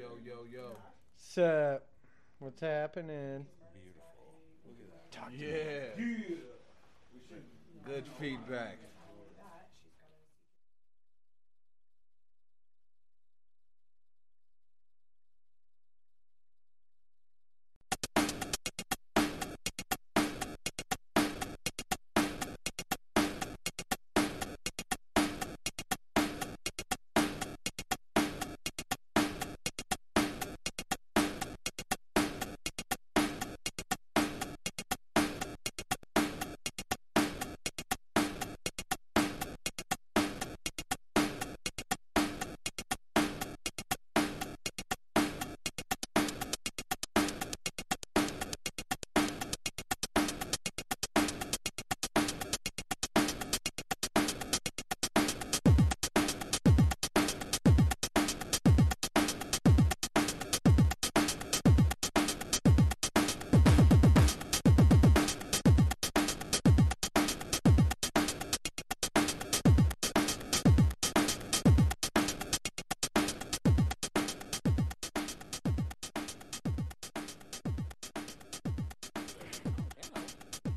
Yo, yo, yo, yo, yo. What's happening? Beautiful. Look at that. Yeah. Good feedback.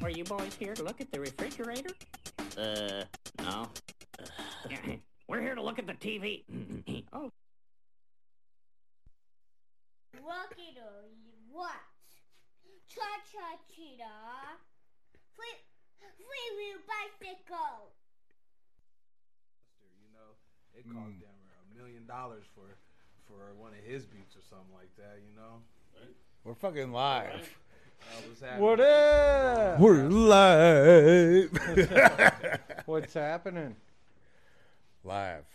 Were you boys here to look at the refrigerator? Uh, no. We're here to look at the TV. oh, Rocky what? Cha cha cheetah. Free, free wheel bicycle. You know, it cost them a million dollars for for one of his beats or something like that. You know. We're fucking live. What's happening? What up? We're live. What's happening? live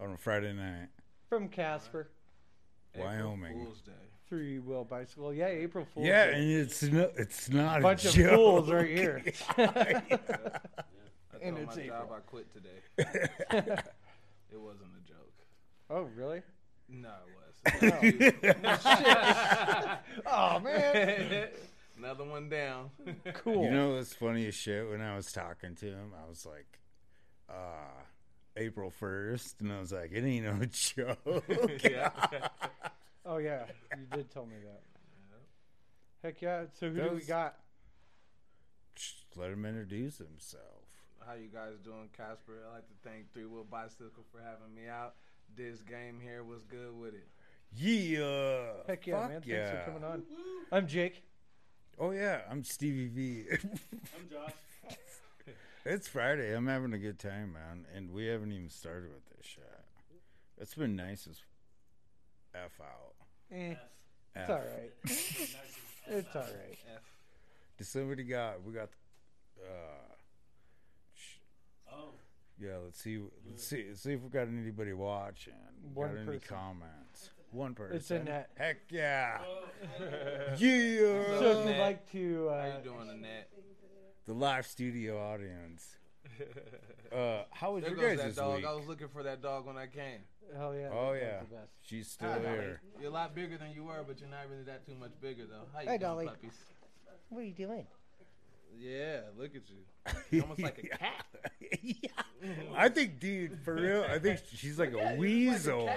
on a Friday night. From Casper, April Wyoming. Fool's Day. three wheel bicycle. Yeah, April Fool's. Yeah, Day. and it's no, it's not bunch a of joke. fools right here. I And told it's my April. job I quit today. it wasn't a joke. oh, really? No, it was. Oh. oh man, Another one down. cool. You know what's funny as shit? When I was talking to him, I was like, uh, April 1st. And I was like, it ain't no joke. yeah. oh yeah, you did tell me that. Heck yeah. So who That do we got? Just let him introduce himself. How you guys doing, Casper? I'd like to thank Three Wheel Bicycle for having me out. DizzGame here was good with it. Yeah. Heck yeah, Fuck man. yeah. Thanks for coming on. I'm Jake. Oh, yeah. I'm Stevie V. I'm Josh. It's Friday. I'm having a good time, man. And we haven't even started with this shit. It's been nice as F out. Eh, F. it's all right. It's all right. F. Does somebody got, we got, uh, sh- Oh, yeah, let's see, let's see, Let's see if we got anybody watching. One got any person. comments? One person. It's Annette. Heck yeah. yeah. So if you'd like to, How uh, you doing, Annette? The live studio audience. Uh, how was There your goes guys' that this dog. week? I was looking for that dog when I came. hell yeah. Oh yeah, the best. she's still Hi, here. You're a lot bigger than you were, but you're not really that too much bigger, though. How you Hey, doing, Dolly. puppies? What are you doing? Yeah, look at you. You're almost like a cat. yeah. I think, dude, for real, I think she's like a weasel.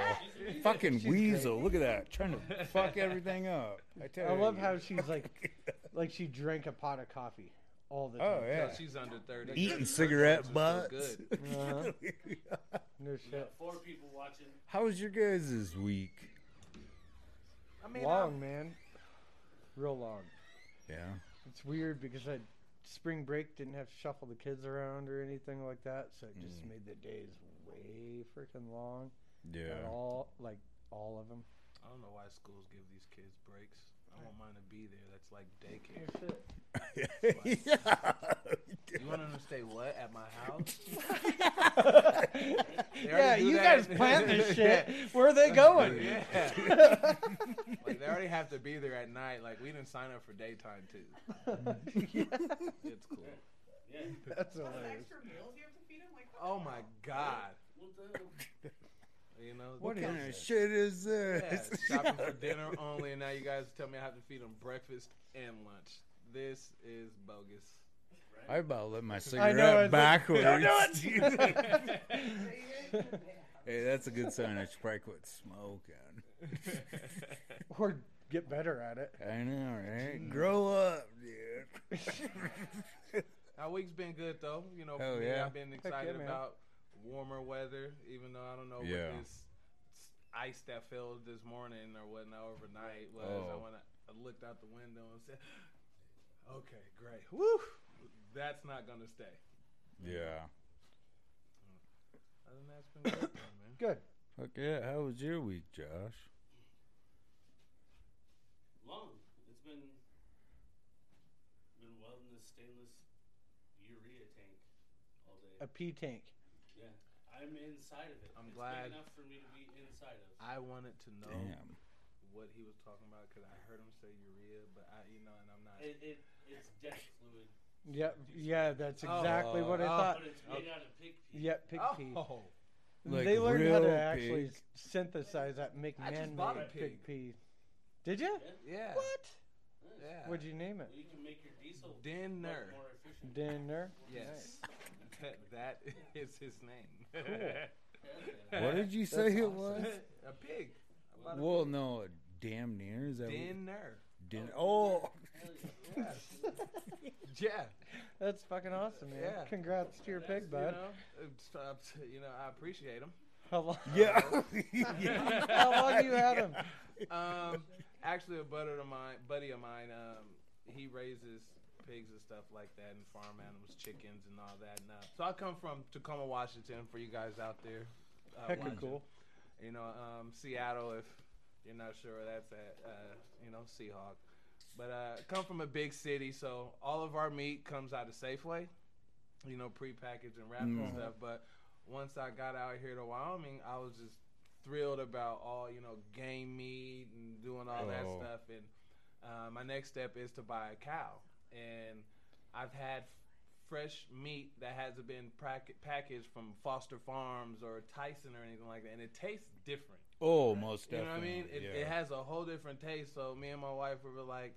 Fucking weasel. Look at that. Trying to fuck everything up. I tell you. I you. love how she's like, like she drank a pot of coffee all the Oh, time. yeah. Yeah, she's under 30. Eating cigarette dogs are butts. Uh-huh. No shit. four people watching. How was your guys' this week? I mean, Long, man. Real long. Yeah. It's weird because I spring break didn't have to shuffle the kids around or anything like that, so it just Mm. made the days way freaking long. Yeah. And all like all of them. I don't know why schools give these kids breaks. I want mine to be there. That's like daycare. Shit. yeah. You want them to stay what at my house? Yeah, you that. guys planned this shit. Where are they going? Yeah. like they already have to be there at night. Like we didn't sign up for daytime too. It's cool. Yeah. That's hilarious. Oh my god. You know What kind kind of shit is this? Yeah, this? shopping for dinner only, and now you guys tell me I have to feed them breakfast and lunch. This is bogus. I about lit my I know, cigarette it's like, backwards. "Don't do Hey, that's a good sign. I should probably quit smoking. Or get better at it. I know, right? Grow up, dude. Our week's been good though. You know, Hell for me, yeah. I've been yeah, excited man. about warmer weather, even though I don't know Yeah. what this ice that fell this morning or whatnot overnight was. I Oh. went, I looked out the window and said, "Okay, great. Woo, that's not gonna stay." yeah. Other than that, it's been good, though, man. Good. Fuck yeah. How was your week, Josh? Long. It's been been welding this stainless urea tank all day. A pee tank. Yeah, I'm inside of it. I'm it's glad- big enough for me to be inside of. I wanted to know Damn. what he was talking about because I heard him say urea, but I, you know, and I'm not. It, it it's deck fluid, Yep. Yeah, that's Oh. exactly what I Oh. thought. but it's made oh. out of pig pee. Yep, pig oh. pee. oh, Like they learned how to actually pig. synthesize that, and make I just man-made bought pig pig. pee. Did you? yeah. What? Yeah. What'd you name it? You can make your diesel Dinner. more efficient. Dinner. Yes. That, that is his name. Cool. What did you say it was? a pig. I bought a Well, no, damn near. Is that what- dinner. din- Oh, Yeah. That's fucking awesome, man. Yeah. Congrats to your pig, bud. You know, it's, uh, you know, I appreciate him. How long? yeah. How long you had him? Um, actually, a buddy of mine, buddy of mine, um, he raises pigs and stuff like that, and farm animals, chickens, and all that. And, uh, so I come from Tacoma, Washington. For you guys out there, uh, watching. cool. You know, um, Seattle. If you're not sure that's at, uh, you know, Seahawk. But uh, come from a big city, so all of our meat comes out of Safeway. You know, prepackaged and wrapped and Mhm. stuff. But once I got out here to Wyoming, I was just thrilled about all you know game meat and doing all that Oh. stuff. And uh, my next step is to buy a cow. And I've had fresh meat that hasn't been packaged from Foster Farms or Tyson or anything like that, and it tastes different. Oh, most definitely. You know what I mean? It, yeah. it has a whole different taste. So me and my wife were like,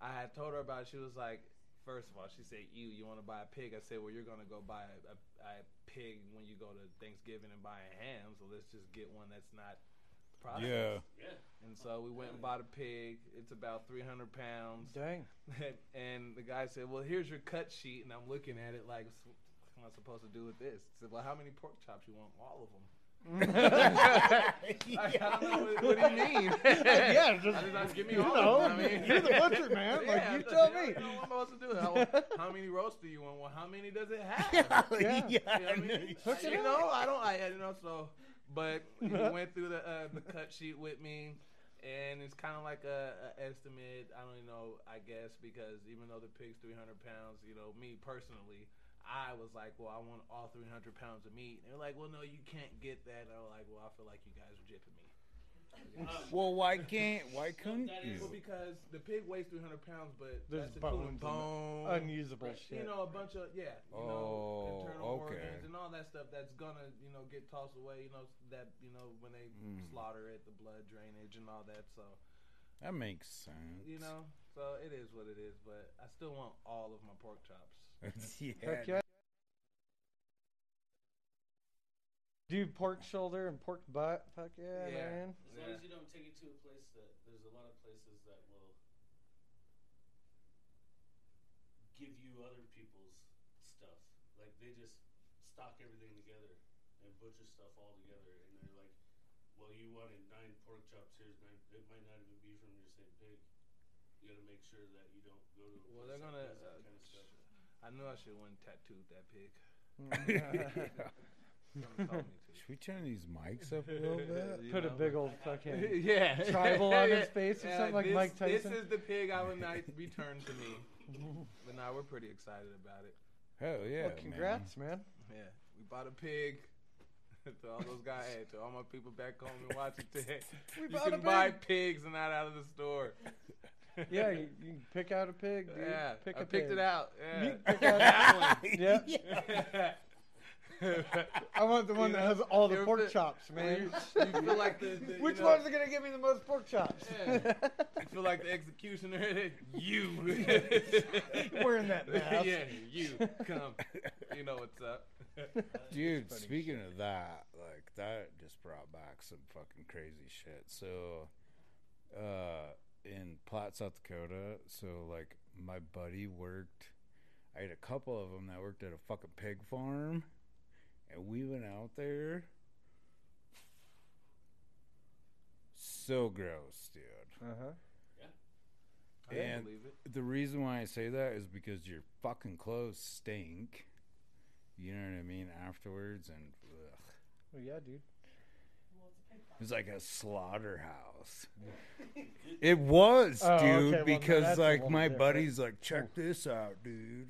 I had told her about. It. She was like, first of all, she said, "You, you want to buy a pig?" I said, "Well, you're gonna go buy a, a, a pig when you go to Thanksgiving and buy a ham. So let's just get one that's not processed." Yeah. Yeah. And so we went and bought a pig. It's about 300 pounds. Dang. and the guy said, "Well, here's your cut sheet." And I'm looking at it like, "What am I supposed to do with this?" He said, "Well, how many pork chops you want? All of them." I, I don't know what, what do you mean. Yeah, just- I like, give me you all know, of them. I mean, you're the butcher, man. Like, you tell like, me. I know what I'm supposed to do. How, how many roasts do you want? Well, how many does it have? Yeah. You know I mean? You up. know, I don't. I you know so, but he went through the uh, the cut sheet with me, and it's kind of like a, a estimate. I don't even know. I guess because even though the pig's 300 pounds, you know, me personally. I was like, well, I want all 300 pounds of meat. And they're like, well, no, you can't get that. And I was like, well, I feel like you guys are jipping me. Um, Well, why can't? Why couldn't that you? is- Well, because the pig weighs 300 pounds, but There's that's including bones in bone, Unusable you shit. know, a bunch of yeah, you Oh, know, internal okay. organs and all that stuff that's gonna, you know, get tossed away. You know, that you know when they Mm. slaughter it, the blood drainage and all that. So That makes sense. you know, so it is what it is. But I still want all of my pork chops. yeah. Heck yeah. Do pork shoulder and pork butt. Fuck yeah, Yeah. man. As long Yeah. as you don't take it to a place that there's a lot of places that will give you other people's stuff. Like they just stock everything together and butcher stuff all together, and they're like, "Well, you wanted nine pork chops. Here's nine. It might not even be from your same pig. You got to make sure that you don't go to. A Well, they're gonna. that Uh, kind of stuff. I knew I should have went tattooed that pig. Mm. Yeah. Someone told me to. Should we turn these mics up a little bit? You Put a big old fucking. yeah, Tribal on his face or something like this, Mike Tyson? This is the pig I would not return to me. But now we're pretty excited about it. Hell yeah. well, congrats, man. Yeah, we bought a pig. to all those guys, hey, to all my people back home in Washington, We you bought can a buy pigs and not out of the store. Yeah, you, you can pick out a pig, dude. yeah, pick I a picked pig. it out. Yeah, You pick out- that one. Yeah. I want the one You that know, has all the pork feel- chops, man. You, you feel like the, the Which you know, one's gonna give me the most pork chops? Yeah. You feel like the executioner. you. Wearing that mask. yeah, you come. You know what's up. Dude, funny speaking of that, like that just brought back some fucking crazy shit. So, uh, in Platte, South Dakota, so like my buddy worked. I had a couple of them that worked at a fucking pig farm, and we went out there. So gross, dude. Uh huh. I don't And- believe it. The reason why I say that is because your fucking clothes stink. You know what I mean? Afterwards, and ugh. Well, yeah, dude. It was like a slaughterhouse. It was, Oh, dude, okay, well, because like my different. buddy's like, check this out, dude.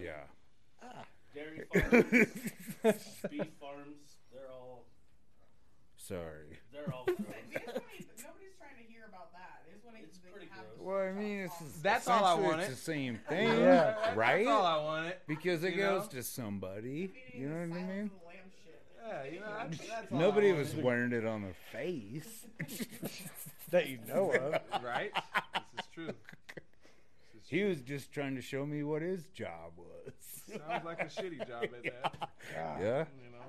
Yeah. Dairy farms, beef farms, they're all Sorry. they're all They gross. just wanna- nobody's trying to hear about that. They just It's pretty have gross. Well, I mean, it's That's all I essentially wanted. It's the same thing, Yeah. right? That's all I wanted. because it you goes know? to somebody. You know what I Silence mean? of the Lamb shit. Yeah, you know, that's, that's all Nobody I was wanted. wearing it on their face. That you know of. right. This is true. This is He true. was just trying to show me what his job was. Sounds like a shitty job at that. God. Yeah. You know.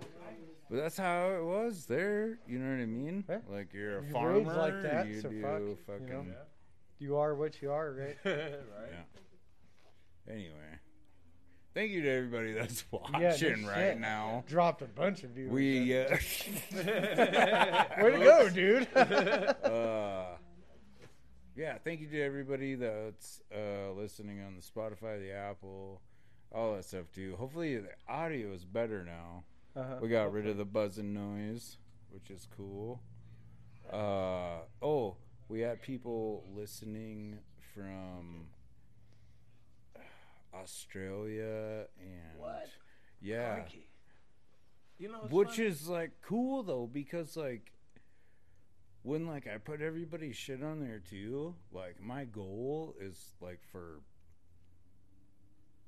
But that's how it was there. You know what I mean? Yeah. Like you're a You farmer. raised like that, you so do fuck, you fucking. know? You are what you are, right? right. Yeah. Anyway, thank you to everybody that's no watching right shit. now. Dropped a bunch of viewers. We uh, Way to go, dude. uh, yeah, thank you to everybody that's uh, listening on the Spotify, the Apple, all that stuff too. Hopefully the audio is better now. Uh-huh. We got rid of the buzzing noise, which is cool. Uh, oh, we had people listening from Australia and What? yeah, You know, which funny. is like cool though because like when like I put everybody's shit on there too, like my goal is like for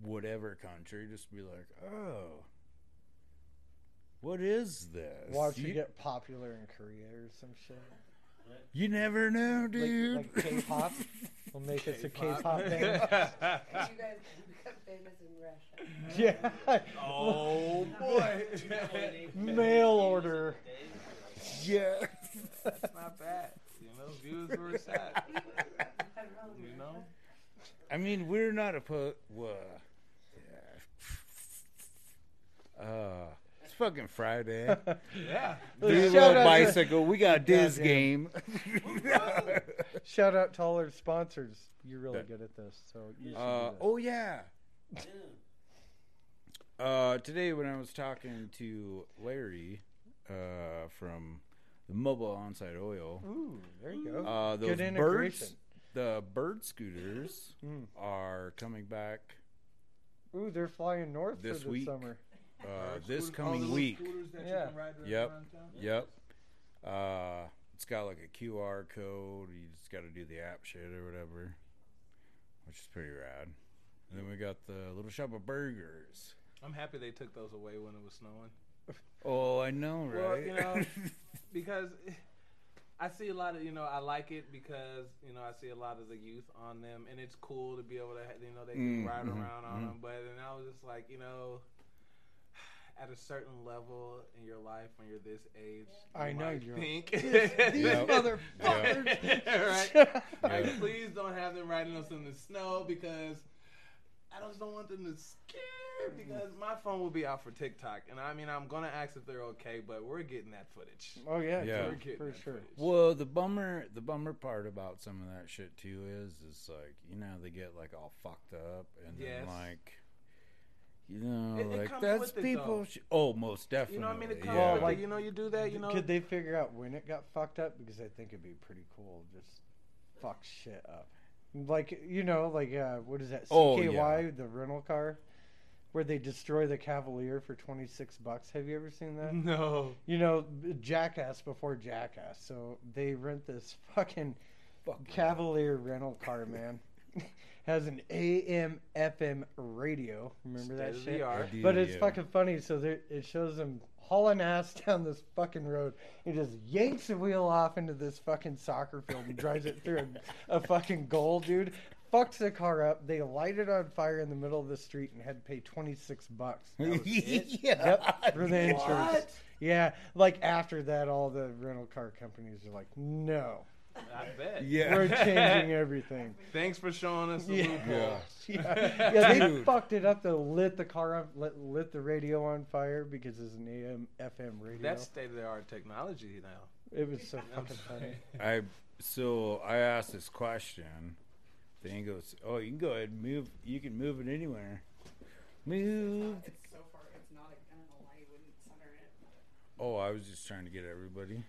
whatever country, just be like, oh, what is this? Watch you you, get popular in Korea or some shit. You never know, dude. like K-pop. We'll make it to K-pop. K-pop band. You guys become famous in Russia. Yeah. oh boy, Mail order. yeah. that's not bad. You know, viewers were sad. You know, I mean, we're not a put. What? Yeah. Uh, it's fucking Friday. yeah. Do a Shout little out to- bicycle. We got this Goddamn. game. Shout out to all our sponsors. You're really Yeah. good at this, so you should Uh, do this. oh yeah. Yeah. Uh, today when I was talking to Larry uh, from the Mobile Onsite Oil, Ooh, there you go. uh, those Good integration. birds, the bird scooters, Mm. are coming back Ooh, they're flying north this for the week. summer. Uh, this coming week. scooters that you Yeah. can ride Yep. town? Yep. Uh, it's got like a QR code. You just got to do the app shit or whatever, which is pretty rad. And then we got the little shop of burgers. I'm happy they took those away when it was snowing. Oh, I know, right? Well, you know, because I see a lot of you know I like it because you know I see a lot of the youth on them and it's cool to be able to ha- you know they can Mm, ride mhm, around on mhm. them. But and I was just like you know. At a certain level in your life, when you're this age, you I know you're- think These Yep. motherfuckers. right? Like, Yeah. please don't have them riding us in the snow because I just don't want them to scare because my phone will be out for TikTok, and I mean I'm gonna ask if they're okay, but we're getting that footage. Oh yeah, Yeah. We're for sure. footage. Well, the bummer, the bummer part about some of that shit too is, is like you know they get like all fucked up, and Yes. then like, you know, It- it like comes that's people. Sh- oh, most definitely. You know, what I mean, it comes yeah. with like- it. You know, you do that. You know, Could they figure out when it got fucked up? Because I think it'd be pretty cool. Just fuck shit up. Like you know, like uh, what is that? Oh, CKY, yeah. the rental car, where they destroy the Cavalier for twenty six bucks. Have you ever seen that? no. you know, Jackass before Jackass. So they rent this fucking Fuck. Cavalier rental car, man. has an AM FM radio. Remember that State shit? art. I do, But it's fucking funny. So there, it shows him hauling ass down this fucking road. He just yanks the wheel off into this fucking soccer field and drives it through a, a fucking goal, dude. Fucks the car up. They light it on fire in the middle of the street and had to pay twenty six bucks. That was it. yeah. Yep, for the insurance. Yeah, like after that, all the rental car companies are like, "No, I bet. Yeah. we're changing everything." Thanks for showing us the Yeah. loophole. yeah, yeah, they Dude. fucked it up. though. lit the car up, lit, lit the radio on fire because it's an AM FM radio. That's state of the art technology now. it was so fucking funny. I so I asked this question. Then he goes, "Oh, you can go ahead and move. You can move it anywhere. Move." the- It's so far. It's not. I don't know why you wouldn't center it. Oh, I was just trying to get everybody.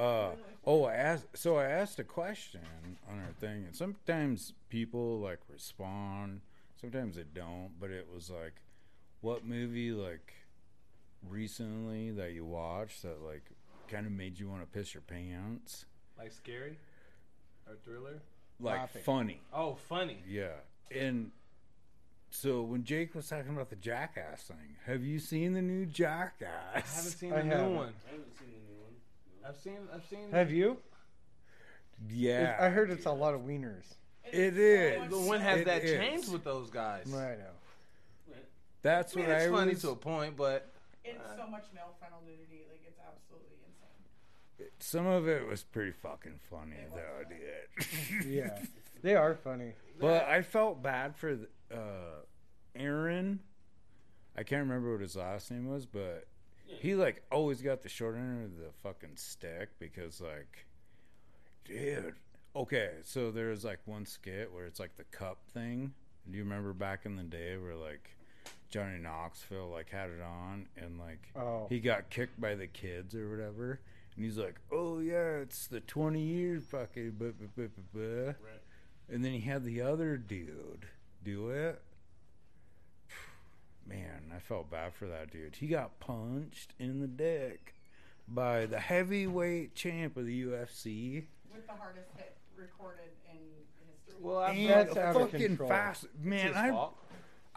Uh oh, I asked. So I asked a question on our thing, and sometimes people like respond. Sometimes they don't. But it was like, what movie like recently that you watched that like kind of made you want to piss your pants? Like scary or thriller. Like Laughing. funny. Oh, funny. Yeah. And so when Jake was talking about the Jackass thing, have you seen the new Jackass? I haven't seen I the new haven't. one. I haven't seen the new one. No. I've seen. I've seen. Have you? Yeah. I heard it's a lot of wieners. It is. so is. much the one has It that is. changed with those guys. I know. Right. That's I mean, what it's I funny was. to a point, but It's so much male frontal nudity. Like it's absolutely insane. Some of it was pretty fucking funny, It though, funny. dude. Yeah, they are funny. but I felt bad for the, uh, Ehren. I can't remember what his last name was, but he like always got the short end of the fucking stick because like, dude. Okay, so there's like one skit where it's like the cup thing. Do you remember back in the day where like Johnny Knoxville like had it on and like Oh. he got kicked by the kids or whatever, and he's like, "Oh yeah, it's the twenty years fucking." Buh, buh, buh, buh, buh. Right. And then he had the other dude do it. Man, I felt bad for that dude. He got punched in the dick by the heavyweight champ of the UFC. With the hardest hit recorded in history. well, I've And That's out of fucking control. fast, man. I, fault.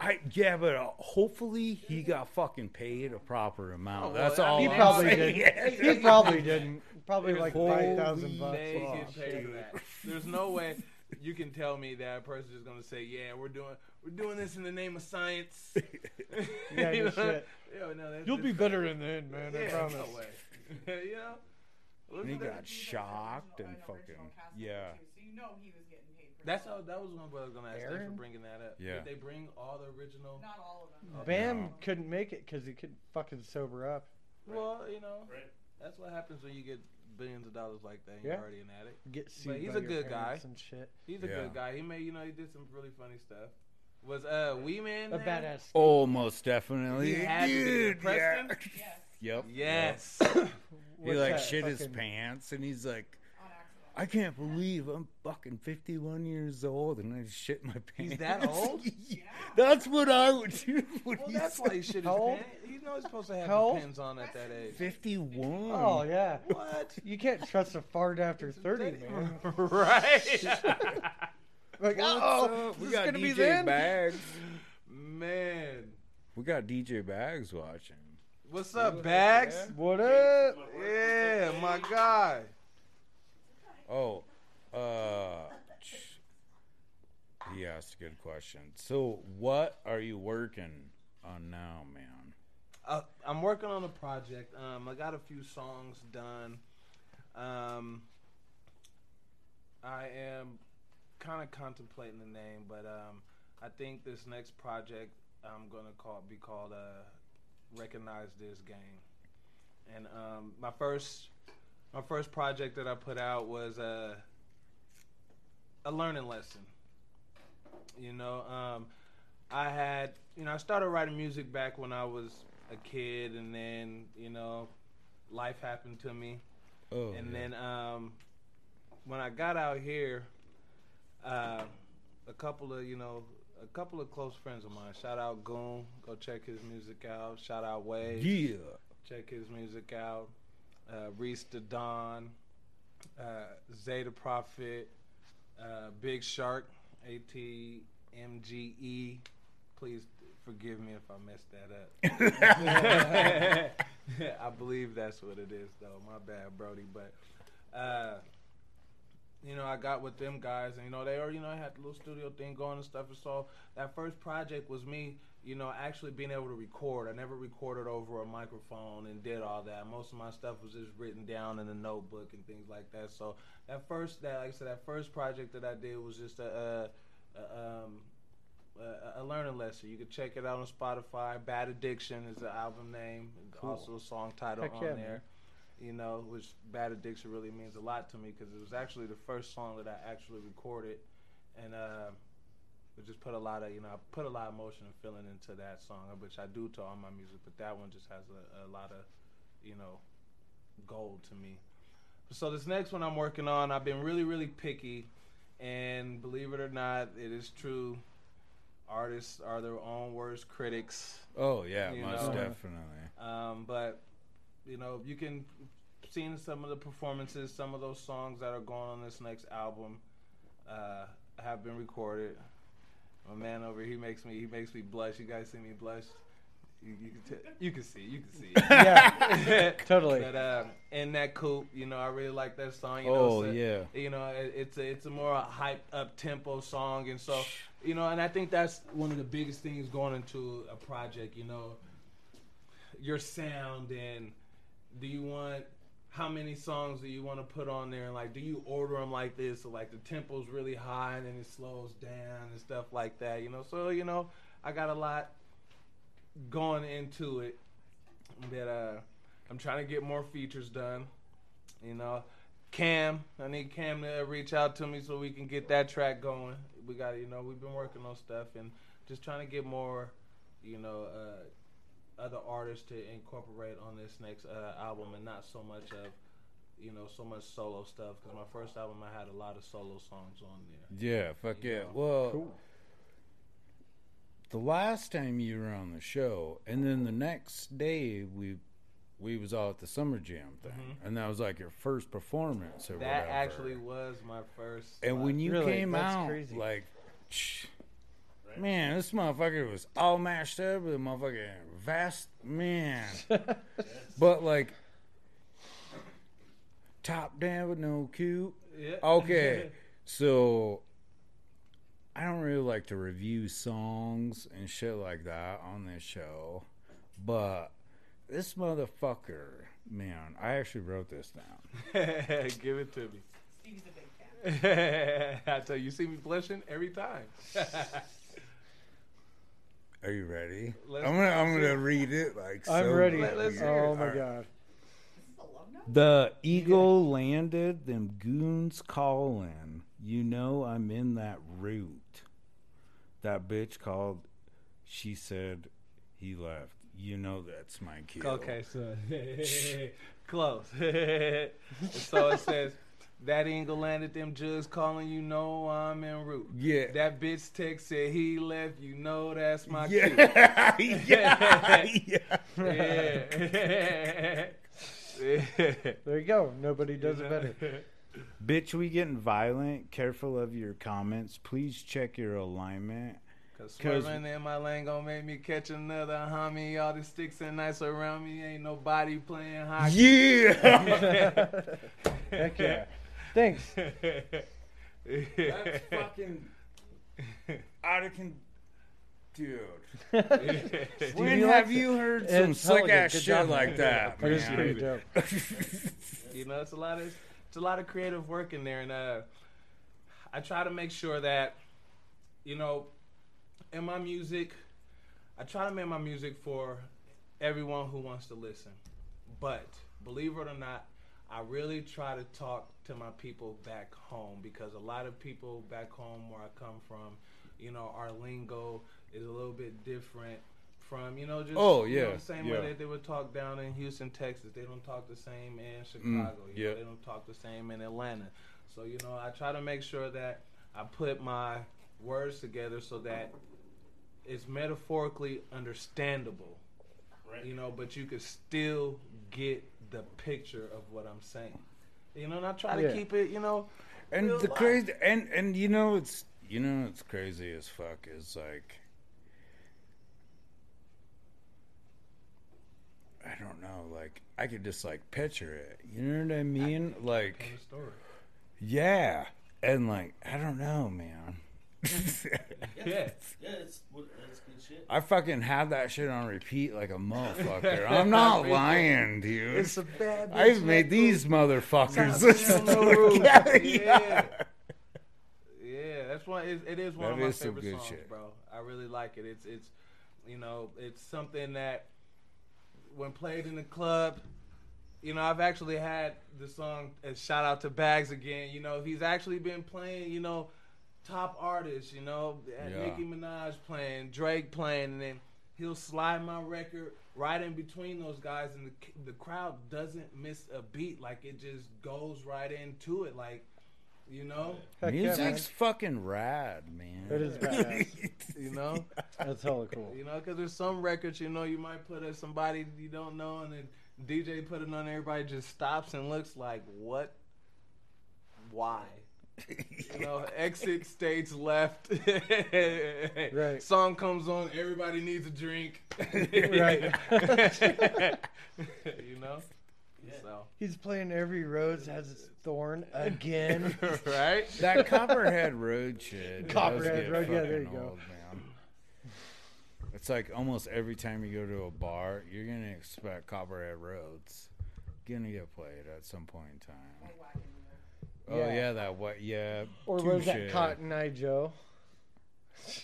I, yeah, but uh, hopefully he got fucking paid a proper amount. Oh, That's well, I all. He I'm probably saying. didn't. He probably didn't. Probably like five thousand bucks. They fuck. get paid for that. There's no way you can tell me that a person is gonna say, "Yeah, we're doing we're doing this in the name of science." Yeah, You no know? shit. Yeah, no, that's You'll be just- better in the end, man. Yeah, I promise. no way. you know. And he got that. shocked and fucking yeah. too, So you know he was getting paid for That's that. how. That was one brother gonna ask. Thanks for bringing that up. Yeah. Did they bring all the original? Not all of them. Oh, Bam No. couldn't make it because he couldn't fucking sober up. Well, you know, Right. that's what happens when you get billions of dollars like that. and Yeah. You're already an addict. Get sued he's by a your good guy. parents and shit. He's a Yeah. good guy. He made, you know, he did some really funny stuff. Was uh Wee Man A there? badass. Oh, most definitely, He had to be dude. Yeah. Yes, Yep. Yes. He What's like that, shit his fucking- pants, and he's like, on accident. "I can't believe I'm fucking 51 years old, and I shit my pants." He's that old? Yeah. That's what I would do. When well, he's that's why he shit his How old? pants. He knows he's supposed to have How the pins on at that age. 51. Oh yeah. What? You can't trust a fart after thirty, man. right. Like, oh, we got gonna be DJ then? Bags. Man. We got DJ Bags watching. What's up, Bags? What up? Yeah, my guy. Oh, uh, he asked a good question. So, what are you working on now, man? Uh, I'm working on a project. Um, I got a few songs done. Um, I am kind of contemplating the name, but um, I think this next project I'm gonna call be called uh, "Recognize This Game." And um, my first my first project that I put out was a a learning lesson. You know, um, I had you know I started writing music back when I was a kid, and then you know life happened to me, Oh, and yeah. then um, when I got out here, uh, a couple of you know a couple of close friends of mine. Shout out Goon, go check his music out. Shout out Wade, yeah. check his music out. Uh, Reese the Don, uh, Zeta Prophet, uh, Big Shark, A T M G E. Please forgive me if I messed that up. I believe that's what it is, though. My bad, Brody. But, uh, you know, I got with them guys, and you know, they already, you know, I had the little studio thing going and stuff. And so that first project was me, you know, actually being able to record. I never recorded over a microphone and did all that. Most of my stuff was just written down in a notebook and things like that. So that first, that like I said, that first project that I did was just a, a, a um, a, a learning lesson. You can check it out on Spotify. Bad Addiction is the album name. Also a song title Heck on yeah, there. man. You know, which Bad Addiction really means a lot to me because it was actually the first song that I actually recorded, and uh, it just put a lot of you know I put a lot of emotion and feeling into that song, which I do to all my music. But that one just has a, a lot of you know gold to me. So this next one I'm working on, I've been really really picky, and believe it or not, it is true. Artists are their own worst critics. Oh yeah, most know. definitely. Um, but you know, you can seen some of the performances, some of those songs that are going on this next album uh, have been recorded. My man over here, he makes me he makes me blush. You guys see me blush? You, you can t- you can see you can see. Yeah, totally. But uh, in that coupe, you know, I really like that song. You know, Oh so- yeah. you know, it, it's a it's a more hyped up tempo song, and so you know, and I think that's one of the biggest things going into a project. You know, your sound and do you want how many songs do you want to put on there? And like do you order them like this so like the tempo's really high and then it slows down and stuff like that you know? So you know i got a lot going into it that uh i'm trying to get more features done you know? Cam i need cam to reach out to me so we can get that track going. We got you know we've been working on stuff and just trying to get more you know uh other artists to incorporate on this next uh, album and not so much of you know so much solo stuff because my first album i had a lot of solo songs on there Yeah, fuck You yeah. know. Well, the last time you were on the show, and then the next day we we was all at the summer jam thing, and that was like your first performance or Mm-hmm. that whatever. actually was my first And when you Really? came That's out, crazy. like, shh, man, this motherfucker was all mashed up with a motherfucking vast man. but like, top down with no cue. yeah. Okay, so I don't really like to review songs and shit like that on this show, but this motherfucker, man, I actually wrote this down. give it to me Stevie's a big fan. I tell you, you see me blushing every time. Are you ready? Let's- I'm gonna I'm gonna read it like I'm so ready. Let- let's hear it. Oh my All right. god. This is a love note. The eagle landed, them goons calling. You know I'm in that route. That bitch called. She said he left. You know that's my cue. Okay, so close. so it says that Eagle landed them jugs calling you know I'm en route. Yeah. That bitch text said he left. You know that's my yeah. yeah. yeah. cue. Yeah. There you go. Nobody does it better. Bitch, we getting violent. Careful of your comments. Please check your alignment. Cause swerving in my lane gon' make me catch another homie. All the sticks and knives around me, ain't nobody playing hockey. Yeah. Heck yeah. Thanks. That's fucking out of con- Dude. Dude, When you have like you heard It's some hella slick ass shit job, like man. that, That is man? pretty dope. you know, it's a lot of it's a lot of creative work in there, and uh, I try to make sure that you know, in my music, I try to make my music for everyone who wants to listen. But believe it or not, I really try to talk to my people back home because a lot of people back home where I come from, you know, our lingo is a little bit different from, you know, just Oh, you know, yeah, the same yeah. way that they would talk down in Houston, Texas. They don't talk the same in mm, Chicago. you yeah. know, they don't talk the same in Atlanta. So, you know, I try to make sure that I put my words together so that it's metaphorically understandable Right. you know, but you could still get the picture of what I'm saying. You know, and I try to Yeah. keep it, you know, And the life. crazy and and you know it's you know it's crazy as fuck is like I don't know, like I could just like picture it. You know what I mean? Like story. yeah. And like I don't know, man. Yeah. Yeah, it's what that's good shit. I fucking have that shit on repeat like a motherfucker. I'm not lying, dude. It's a bad. I've made these motherfuckers listen to it. Yeah, Yeah. Yeah, that's one. It, it is one That of my favorite songs, shit. bro. I really like it. It's it's, you know, it's something that when played in the club, you know, I've actually had the song. And shout out to Bags again. You know, he's actually been playing. You know, top artists. You know, had Yeah. Nicki Minaj playing, Drake playing, and then he'll slide my record right in between those guys, and the the crowd doesn't miss a beat. Like it just goes right into it. Like, you know. Heck yeah. Music's fucking rad, man. It is badass. you know That's hella cool. you know because there's some records you know you might put as somebody you don't know and then dj put it on everybody just stops and looks like what why you know exit stage left Right. song comes on everybody needs a drink Right. you know so He's playing every rose has its thorn again. right that Copperhead Road shit. does Copperhead Road, yeah, there you fucking go. old, man. It's like almost every time you go to a bar, you're gonna expect Copperhead Roads gonna get played at some point in time. Oh Yeah. yeah, that what? Yeah. Or was that touche. Cotton Eye Joe?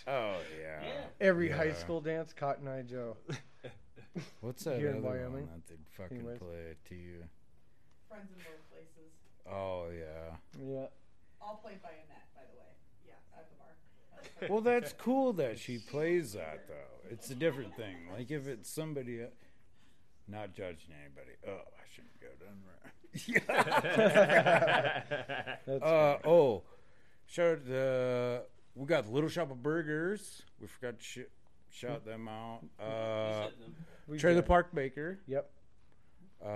Oh yeah. Every high Yeah. school dance, Cotton Eye Joe. What's that Here in other Wyoming. one that they'd fucking Anyways. play to you? Friends in both places. Oh yeah. Yeah. All played by Annette, by the way. Yeah, at the bar. Well, that's cool that she plays that though. It's a different thing. Like if it's somebody, uh, not judging anybody. Oh, I shouldn't go down right. That's uh oh, shout out the we got the Little Shop of Burgers. We forgot to sh- shout them out. You Uh, said them. Trailer. Park Baker. Yep. Uh,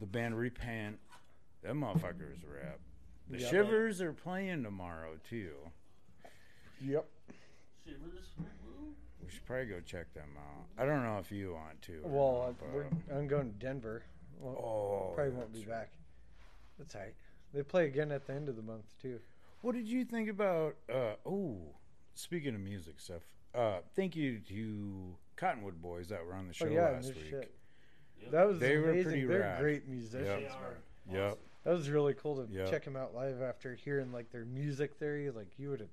the band Repent. Them motherfuckers rap. The Yep. Shivers are playing tomorrow too. Yep. Shivers. Woo. We should probably go check them out. I don't know if you want to. Well, not, I- we're, but- I'm going to Denver. Well, oh, probably won't be back. That's alright. They play again at the end of the month too. What did you think about? Uh, oh, speaking of music stuff. Uh, thank you to Cottonwood Boys that were on the show oh yeah, last week. shit. Yep. That was They were amazing. pretty They're rad. great musicians, Yep. They are. Yep. That was really cool to Yep. check them out live after hearing like their music theory. Like you would have,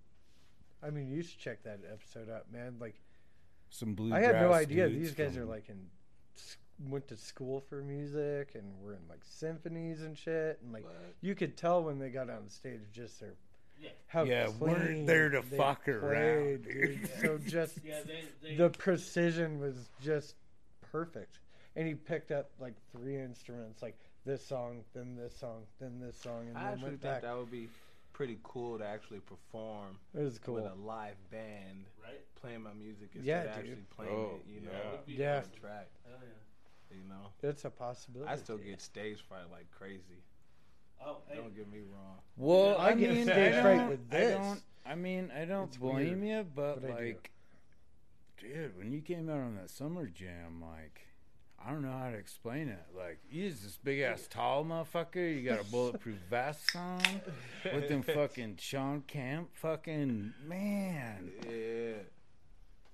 I mean, you should check that episode out, man. Like Some blue. I had no idea these guys are like in went to school for music and were in like symphonies and shit. And like you could tell when they got on stage just their how Yeah, we're clean there to they fuck around, played, dude. so just Yeah, they, they the precision was just perfect. And he picked up like three instruments, like this song, then this song, then this song, and i then actually went think back. that would be pretty cool to actually perform It was cool. with a live band right. Playing my music instead Yeah, of dude. actually playing Oh, it, you know, yeah. Would be Yeah. awesome. track, Hell yeah. you know. It's a possibility. I still dude. get stage fright like crazy. Oh, hey. Don't get me wrong. Well, I I, get mean, stage I fright don't, with I this. don't. I mean, I don't It's blame weird, you, but, but like, dude, when you came out on that summer jam, like, I don't know how to explain it. Like, you just this big ass tall motherfucker. You got a bulletproof vest on with them fucking Sean Camp fucking man. Yeah.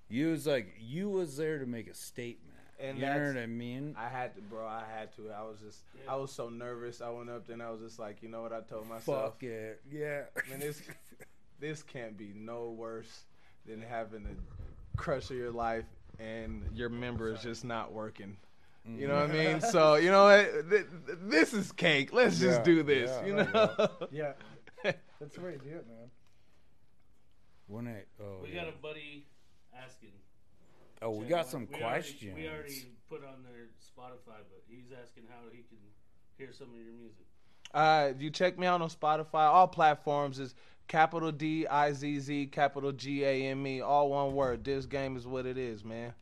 You was like you was there to make a statement. And you know what I mean? I had to, bro. I had to. I was just, I was so nervous. I went up there and I was just like, you know what? I told myself, Fuck it, yeah. man, this, this can't be no worse than having the crush of your life and your member is just not working. You know what I mean? So mm-hmm. you know what? Th- th- This is cake. Let's just do this. yeah, you I know? Yeah, that's the way to do it, man. when I oh We yeah. got a buddy asking. oh we Check got out- some we already- questions. we already put on their Spotify, but he's asking how he can hear some of your music. Uh, you check me out on Spotify. All platforms is capital D I Z Z capital G A M E. All one word. DizzGame is what it is, man.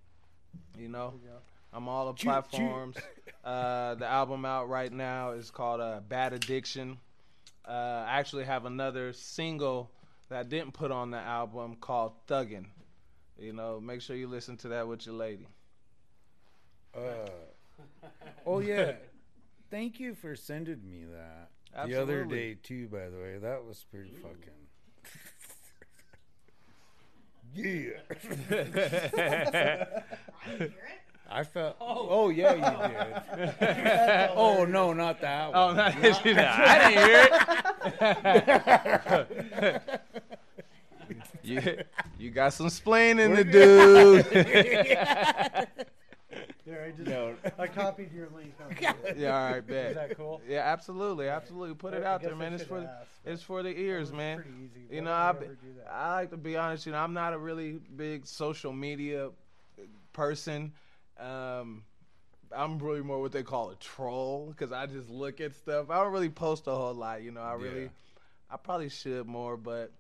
You know, There you go. I'm all the Choo- choo. platforms. Uh, the album out right now is called uh, Bad Addiction. Uh, I actually have another single that I didn't put on the album called Thuggin'. You know, make sure you listen to that with your lady. Uh, oh yeah. Thank you for sending me that the other day too. By the way, that was pretty fucking. yeah. I hear it. I felt. Oh, yeah, you did. oh no, not that one. Oh, no, I didn't hear it. you, you got some splaining to do. There, I just No. I copied your link. Okay. yeah, all right, bet. Is that cool? Yeah, absolutely, absolutely. Put it I out guess there, I man. It's for the, ask, but it's for the ears, was man. pretty easy. You know, would I, I be- ever do that? I like to be honest. You know, I'm not a really big social media person. Um, I'm really more what they call a troll because I just look at stuff. I don't really post a whole lot. You know, I really, Yeah. I probably should more, but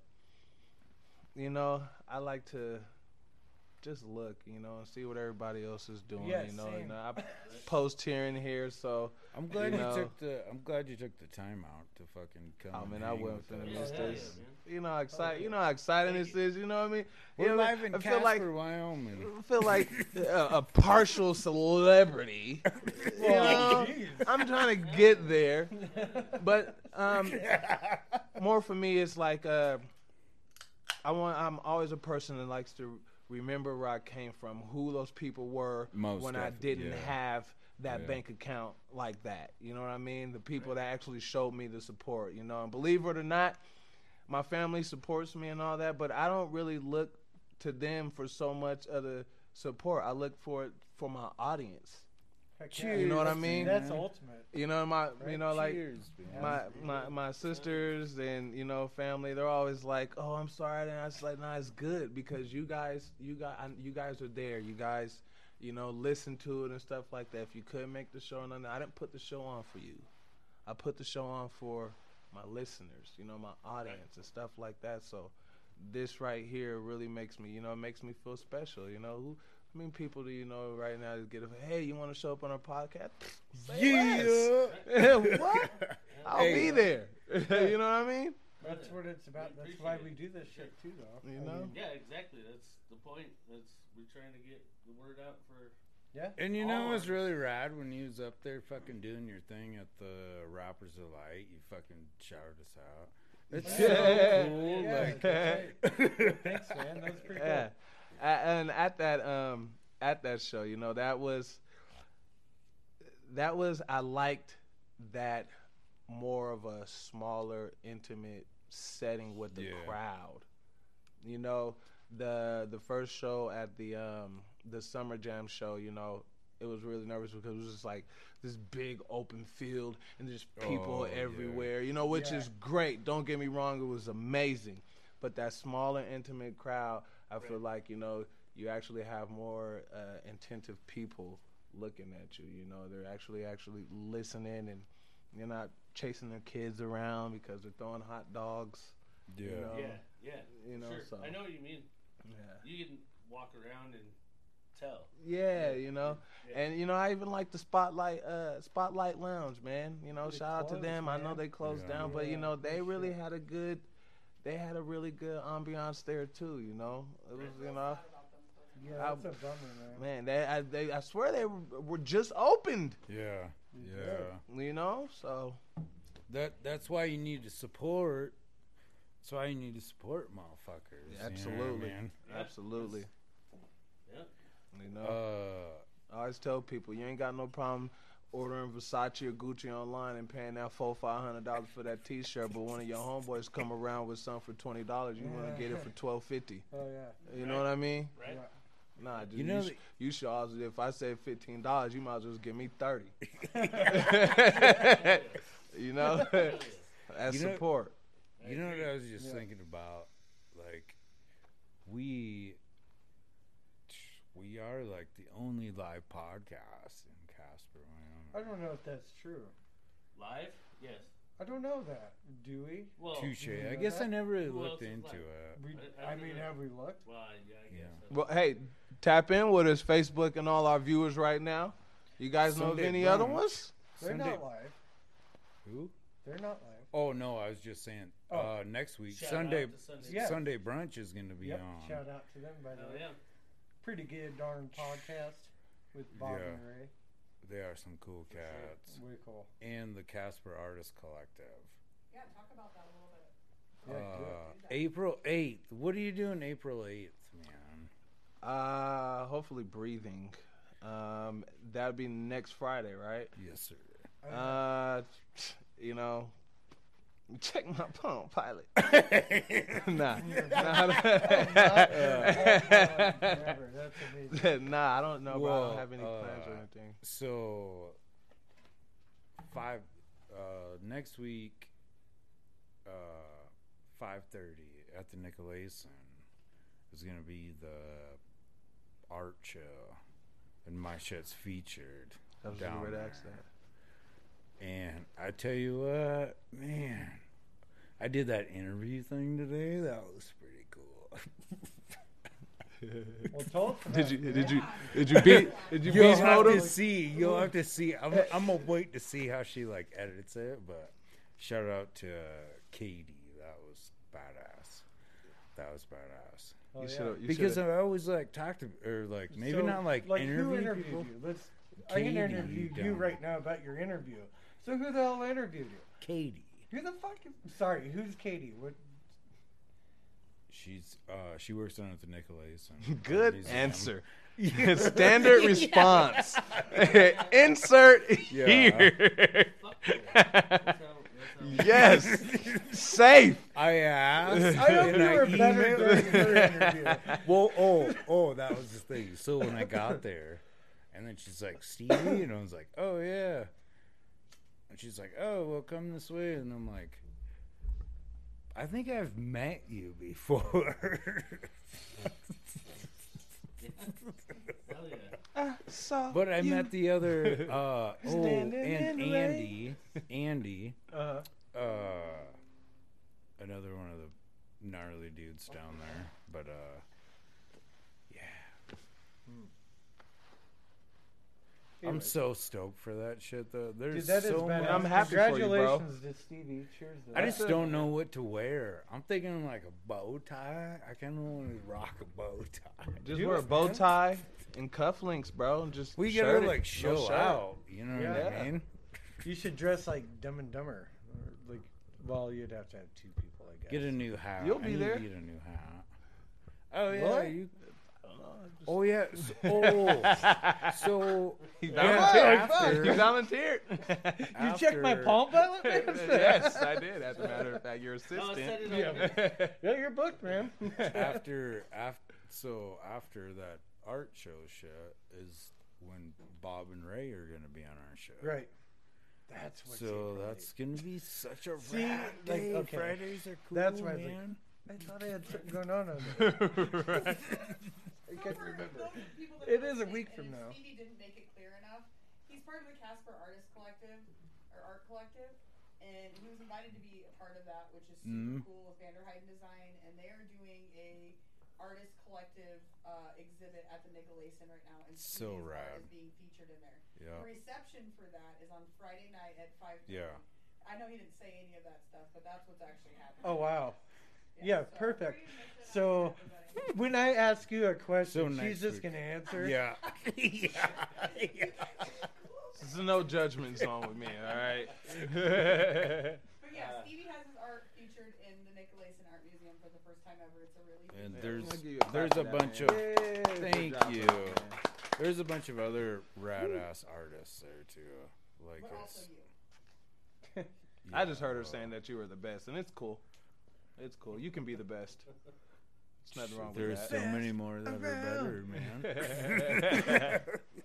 you know, I like to just look, you know, and see what everybody else is doing. Yeah, you know, same. and I post here and here, so I'm glad You you, took the. I'm glad you took the time out to fucking come. I mean, I hang wouldn't with finna us. miss Yeah, this. yeah, You know how excited, you know how exciting this is. You know what I mean? We're You know, live in I Casper, feel like Wyoming. I feel like a, a partial celebrity. You know, I'm trying to get there, but um, more for me, it's like uh, I want. I'm always a person that likes to remember where I came from, who those people were Most when I didn't yeah. have that Yeah. bank account like that. You know what I mean? The people that actually showed me the support. You know, and believe it or not, my family supports me and all that, but I don't really look to them for so much of the support. I look for it for my audience. Heck yeah. You know what I mean? That's man. ultimate. You know my, you know like Cheers, man. my my my sisters and you know family. They're always like, "Oh, I'm sorry," and I was like, "Nah, it's good because you guys, you guys, you guys are there. You guys, you know, listen to it and stuff like that. If you couldn't make the show, nothing, I didn't put the show on for you. I put the show on for my listeners, you know, my audience and stuff like that. So this right here really makes me, you know, it makes me feel special. You know, who, how many people do you know right now that get a, hey, you want to show up on our podcast? Say less. what? I'll Hey. be there. you know what I mean? That's what it's about. We That's why we do this shit too, though. You I know? mean, Yeah, exactly. That's the point. That's we're trying to get the word out for. yeah. And you know All it was really rad when you was up there fucking doing your thing at the Rappers of Light. You fucking shouted us out. It's Yeah. so cool. Yeah, like, Thanks, man. That was pretty Yeah. A- And at that um at that show, you know, that was that was I liked that more of a smaller, intimate setting with the Yeah. crowd. You know, the the first show at the um the summer jam show, you know, it was really nervous because it was just like this big open field and there's people Oh, yeah. everywhere, you know, which Yeah. is great. Don't get me wrong, it was amazing. But that smaller, intimate crowd, I feel like, you know, you actually have more uh, attentive people looking at you. You know, they're actually actually listening and you're not chasing their kids around because they're throwing hot dogs. yeah. You know? yeah, yeah. you know, sure. so- I know what you mean. Yeah. You can walk around and tell. Yeah, you know, Yeah. and you know, I even like the Spotlight, uh, Spotlight Lounge, man. You know, They shout out to closed, them. I know they closed Yeah. down, but you know, they really shit. had a good, they had a really good ambiance there too. You know, it was, you know, Yeah, I- that's a bummer, man. man, they, I, they, I swear they were, were just opened. Yeah. Yeah. You know, so That that's why you need to support. That's why you need to support motherfuckers. you know what I absolutely, mean? Yeah, absolutely. Yep. You know, Uh, I always tell people you ain't got no problem ordering Versace or Gucci online and paying that four five hundred dollars for that T-shirt, but one of your homeboys come around with something for twenty dollars, you want to get it for twelve fifty. Oh yeah. You know what I mean? Right. Nah, dude, You you, know sh- that- you should also if I say fifteen dollars, you might as well just give me thirty. you know, that's You know- support. you know what I was just Yeah. thinking about? Like, we we are like the only live podcast in Casper, I don't know if that's true. Live? Yes. I don't know that. Do we? Well, Touche. you I know guess I never really Who looked is into live? it. We, I- I I don't mean, know. have we looked? Well, yeah, I guess. Yeah. so. Well, hey, tap in with us, Facebook and all our viewers right now. You guys know of Sunday any other ones? They're Sunday- not live. Who? They're not live. Oh no, I was just saying. Oh. Uh, next week, Shout Sunday, out to Sunday. Yeah. Sunday brunch is going to be Yep. on. Shout out to them by the Hell way. yeah. Pretty good darn podcast with Bob Yeah. and Ray. They are some cool cats. Way cool. And the Casper Artist Collective. Yeah, talk about that a little bit. Yeah, do. Uh, April eighth. What are you doing April eighth, man? Uh, hopefully breathing. Um, that'd be next Friday, right? Yes, sir. Uh, you know, check my palm pilot. nah, nah, I don't know. bro. I don't have any plans or uh, anything. So five uh, next week, uh, five thirty at the Nicolaysen is gonna be the art show, and my shit's featured. I was down ready to there. Ask that. And I tell you what, man, I did that interview thing today. That was pretty cool. Well, talk about Did you it, did man. you did you beat did you You'll beast have mode to see. You'll have to see. I'm, I'm gonna wait to see how she like edits it. But shout out to uh, Katie. That was badass. That was badass. Oh, You yeah. should have Because I always like talk to or like maybe So, not like, like interview who interviewed people. you? Let's. I can Katie interview you done. right now about your interview. So who the hell interviewed you? Katie. Who the fuck? Is, sorry, who's Katie? What? She's uh she works down at the Nicolaysen. Good Museum. answer. Standard response. Insert Yeah. here. That's how, that's how yes. Safe. I asked. I hope and you I were better emailed- during her interview. well, oh, oh, that was the thing. So when I got there, and then she's like, Stevie, and I was like, oh yeah, and she's like, oh well, come this way, and I'm like, I think I've met you before. Hell yeah. So but I met the other, uh, oh, and Andy, Andy, Uh, uh, another one of the gnarly dudes down there. But uh, yeah, I'm so stoked for that shit. Though Dude, there's that is so badass. much. I'm happy for you, bro. Congratulations to Stevie. Cheers. To I that. just don't know what to wear. I'm thinking like a bow tie. I kind of want to rock a bow tie. Just Do wear a bow man. tie and cufflinks, bro, and just We shirt gotta it. like show shirt. out. You know what Yeah. I mean? You should dress like Dumb and Dumber. Or, Like, well, you'd have to have two people, I guess. Get a new hat. You'll I be need there. To get a new hat. Oh yeah. What? You, I don't know, just- oh yeah. s- Oh. so He yeah, volunteered. after- He volunteered. You checked my palm pilot? yes, I did. As a matter of fact, your No, I said assistant. it on yeah, you're booked, man. after after so after that art show shit is when Bob and Ray are gonna be on our show. right. That's what's So April that's gonna be such a See, rad like, day. okay. Fridays are cool, That's why I man. I thought I had something going on over there. right. I can't remember. those people that It is a week from now. Stevie didn't make it clear enough. He's part of the Casper Artist Collective or Art Collective, and he was invited to be a part of that, which is super Mhm. cool with Vanderheiden Design, and they are doing a artist collective uh, exhibit at the Nicolaysen right now, and So rad. is being featured in there. Yeah. The reception for that is on Friday night at five. Yeah. I know he didn't say any of that stuff, but that's what's actually happening. Oh wow. Yeah, so perfect. free to make that So- happen for everybody. When I ask you a question, So she's just gonna answer. Yeah. yeah. yeah. This is a no judgment zone with me. All right. But yeah, Stevie has his art featured in the Nicolaysen Art Museum for the first time ever. It's a really And there's I'll give you a there's a bunch man. of Yay. thank job, you. man. There's a bunch of other rad ass artists there too. Like but also us. you. I just heard her saying that you were the best, and it's cool. It's cool. You can be the best. There's nothing wrong There's with so many more that are better, man.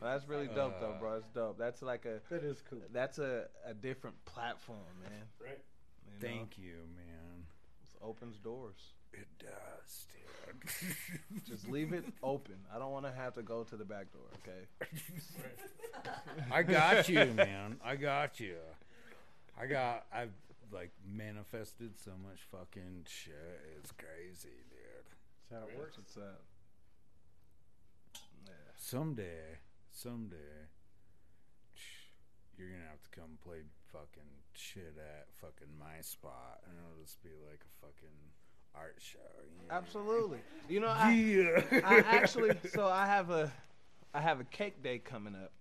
Well, that's really dope, though, bro. It's dope. That's like a That is cool. that's a, a different platform, man. Right. You know? Thank you, man. It opens doors. It does, dude. Just leave it open. I don't want to have to go to the back door. Okay. I got you, man. I got you. I got. I've like manifested so much fucking shit. It's crazy, dude. That's how it works. What's that? Yeah. Someday, someday, you're gonna have to come play fucking shit at fucking my spot, and it'll just be like a fucking art show. you know? Absolutely. You know, I, Yeah. I actually so I have a I have a cake day coming up.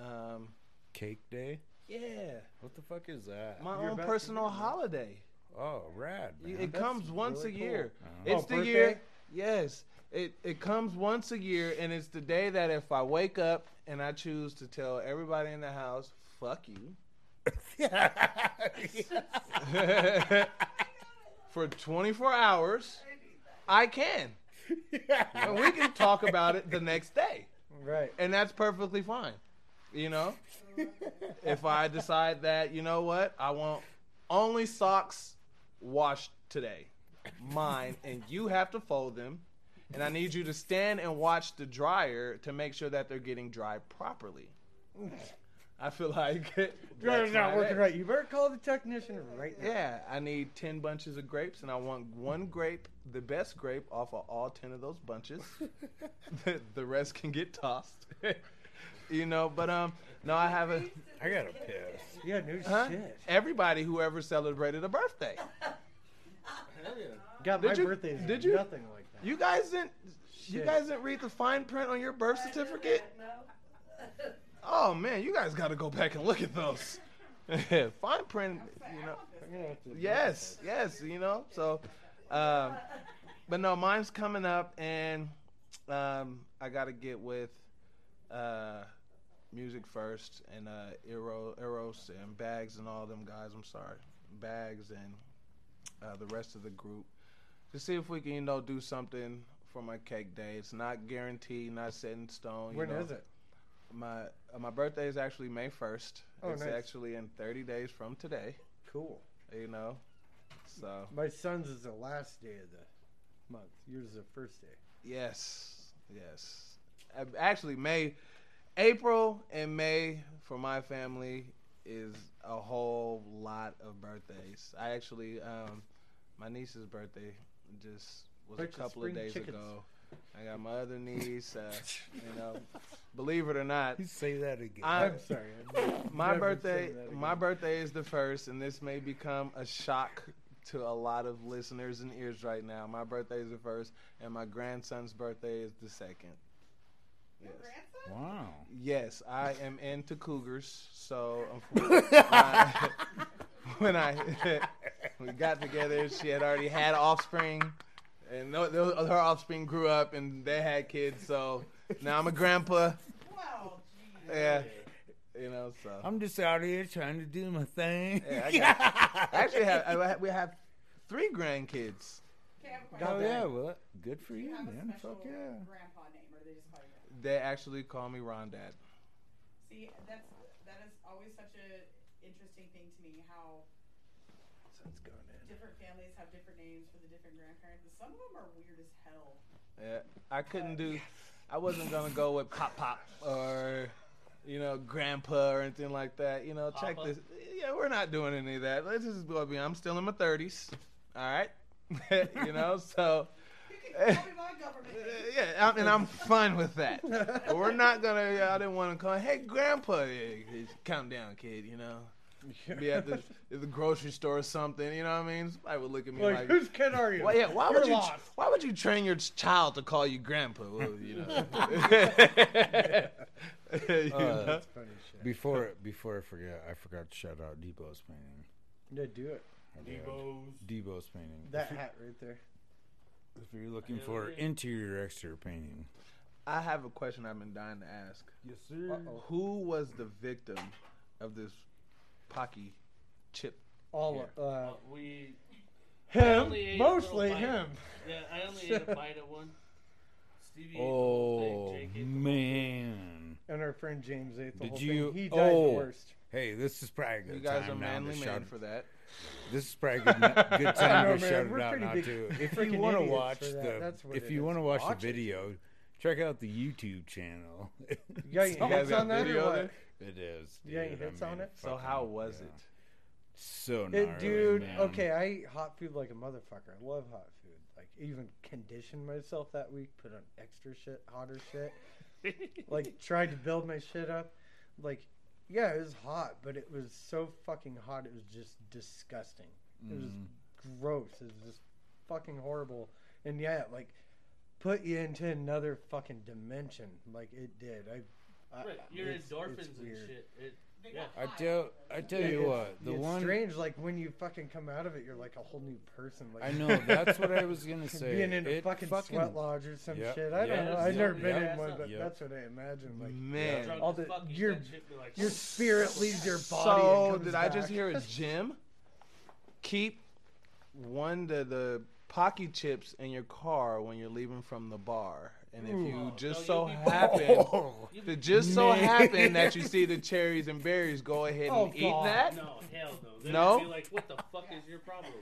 Um, Cake day. Yeah, What the fuck is that? my You're own about to personal do that. holiday. oh, rad. Man. It That's comes once really a year. cool. Uh-huh. It's Oh, the year. Yes, it it comes once a year, and it's the day that if I wake up and I choose to tell everybody in the house, "Fuck you," for 24 hours, I can, and we can talk about it the next day, Right. and that's perfectly fine. You know, if I decide that you know what, I want only socks washed today, mine, and you have to fold them, and I need you to stand and watch the dryer to make sure that they're getting dry properly. I feel like Dryer's not working right. You better call the technician right now. Yeah, I need 10 bunches of grapes, and I want one grape, the best grape, off of all 10 of those bunches. the, the rest can get tossed. you know, but, um, no, I have a. I got a piss. Yeah, no Huh? shit. Everybody who ever celebrated a birthday. Hell yeah. God, Did my you- birthday is did you? nothing like that. You guys didn't. You Shit. guys didn't read the fine print on your birth certificate? Oh man, you guys got to go back and look at those. fine print, you know. I'm gonna have to- Yes, yes, you know. So, um, but no, mine's coming up, and um, I got to get with uh, music first, and uh, Eros, Eros, and Bags, and all them guys. I'm sorry, Bags, and uh, the rest of the group, to see if we can, you know, do something for my cake day. It's not guaranteed, not set in stone. You When know. is it? My uh, my birthday is actually May first. Oh, it's nice. actually in 30 days from today. Cool. You know, so My son's is the last day of the month. Yours is the first day. yes, yes. Uh, Actually, May, April, and May for my family is a whole lot of birthdays. I actually, um, my niece's birthday just was Bunch a couple of days chickens. ago. I got my other niece. Uh, you know, believe it or not, say that again. I- I'm sorry. I'm my birthday saying that again. my birthday is the first and this may become a shock to a lot of listeners and ears right now my birthday is the first and my grandson's birthday is the second yes wow. yes i am into cougars so I- when i we got together she had already had offspring and tho- tho- her offspring grew up and they had kids so now i'm a grandpa Wow, yeah you know so I'm just out here trying to do my thing. Yeah, I got- I actually have I ha- we have three grandkids. Okay, I have a God Oh yeah, well, good for you, you have man. special Fuck yeah. grandpa name, or do they just call you grandpa? They actually call me Ron Dad. See, that's that is always such an interesting thing to me. How Son's going in. different families have different names for the different grandparents. and Some of them are weird as hell. Yeah, I couldn't do. I wasn't gonna go with Pop Pop or you know Grandpa or anything like that. You know, check Papa? this. Yeah, we're not doing any of that. Let's just go. be- I'm still in my thirties. All right. you know, so. Yeah, I'm, and I'm fine with that. But we're not gonna. yeah, I didn't want to call. Hey, Grandpa, yeah, calm down, kid. You know, be at the, at the grocery store or something. You know what I mean? Somebody would look at me Like, like, whose kid are you? Why, yeah, why You're would you? lost. Why would you train your child to call you grandpa? Well, you know. You Uh, know? That's funny. Before before I forget, I forgot to shout out Debo's painting. Yeah, do it. Debo's. Debo's painting. That hat right there. If you're looking for yeah. interior exterior painting. I have a question I've been dying to ask. Yes, sir. Uh-oh. Who was the victim of this Paqui chip? All uh, Uh, we him, only ate a mostly him. yeah, I only ate a bite of one. Stevie ate the whole Oh thing. Jake ate the whole thing. man. And our friend James ate the Did whole you- thing. He died oh. worst. Hey, this is probably a good You guys time are now to manly shout. men for that. This is probably a good, good time know, to man. shout We're it out pretty now big too. If freaking you want to idiots watch for that. the, That's what if it you is. want to watch, Watch the it. video, check out the YouTube channel. You got any guys hits got on that video or there? what? it is. You got any dude. I hits on it? So fucking- how was yeah. it? So gnarly, It, dude, man. okay, I eat hot food like a motherfucker. I love hot food. Like, even conditioned myself that week, put on extra shit, hotter shit. like, tried to build my shit up. Like, yeah, it was hot, but it was so fucking hot. It was just disgusting. It was Mm. gross. It was just fucking horrible. And yeah, like put you into another fucking dimension. Like it did. I. I Right, your endorphins it's and shit. It, They yeah. I tell I tell Yeah, you it's- what, the it's one strange. Like when you fucking come out of it, you're like a whole new person. Like I know that's what I was gonna say. being in a It fucking, sweat lodge or some Yep, shit. I don't yep, know. I've never yep, been yep. in one, but Yep. that's what I imagine. Like Man. Drunk all as the- fuck, you your- got shit, be like, your spirit leaves your body. and So comes did I just back. hear a gym? Keep one of the Paqui chips in your car when you're leaving from the bar. And if you hmm. just so happen, if it just so Man. happen that you see the cherries and berries, go ahead and Oh, eat God. that. No, hell no. They're No? gonna be like, what the fuck is your problem?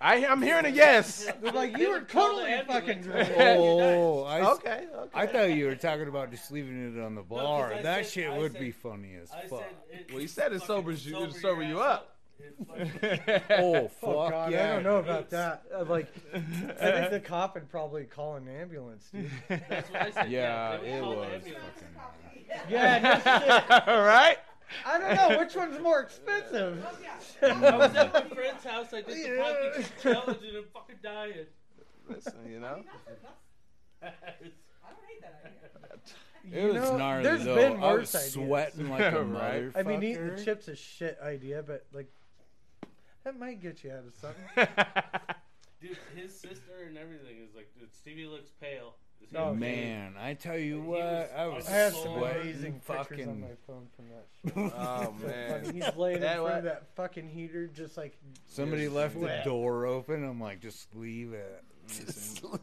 I, I'm hearing a yes. They're like, They you were totally fucking drunk. Oh, I, Okay, okay. I thought you were talking about just leaving it on the bar. I that said- shit I would said- be funny as I fuck. said it, Well, you said it fucking sobers you- it'll sober sober you ass up. It fucking- oh fuck Oh god, yeah! I don't know about that. Uh, like, I think the cop would probably call an ambulance, dude. That's what I said. Yeah, they would it was fucking. Yeah, no shit. All right. I don't know which one's more expensive. Oh, yeah. I was at my friend's house. I did the Paqui chip challenge and I'm fucking dying. Listen, you know. I don't hate that idea. It You was know, gnarly there's though. been I worse was ideas. sweating like a Right. motherfucker. I mean, eating the chips is shit idea, but like, that might get you out of something. Dude, his sister and everything is like, dude, Stevie looks pale. Is he Oh. Man, I tell you He what, was- I was I have some sweating amazing pictures on fucking. my phone from that shit. Oh man. funny. He's laying in That front wa- of that fucking heater, just like Somebody You're left the sweat. door open. I'm like, just leave it.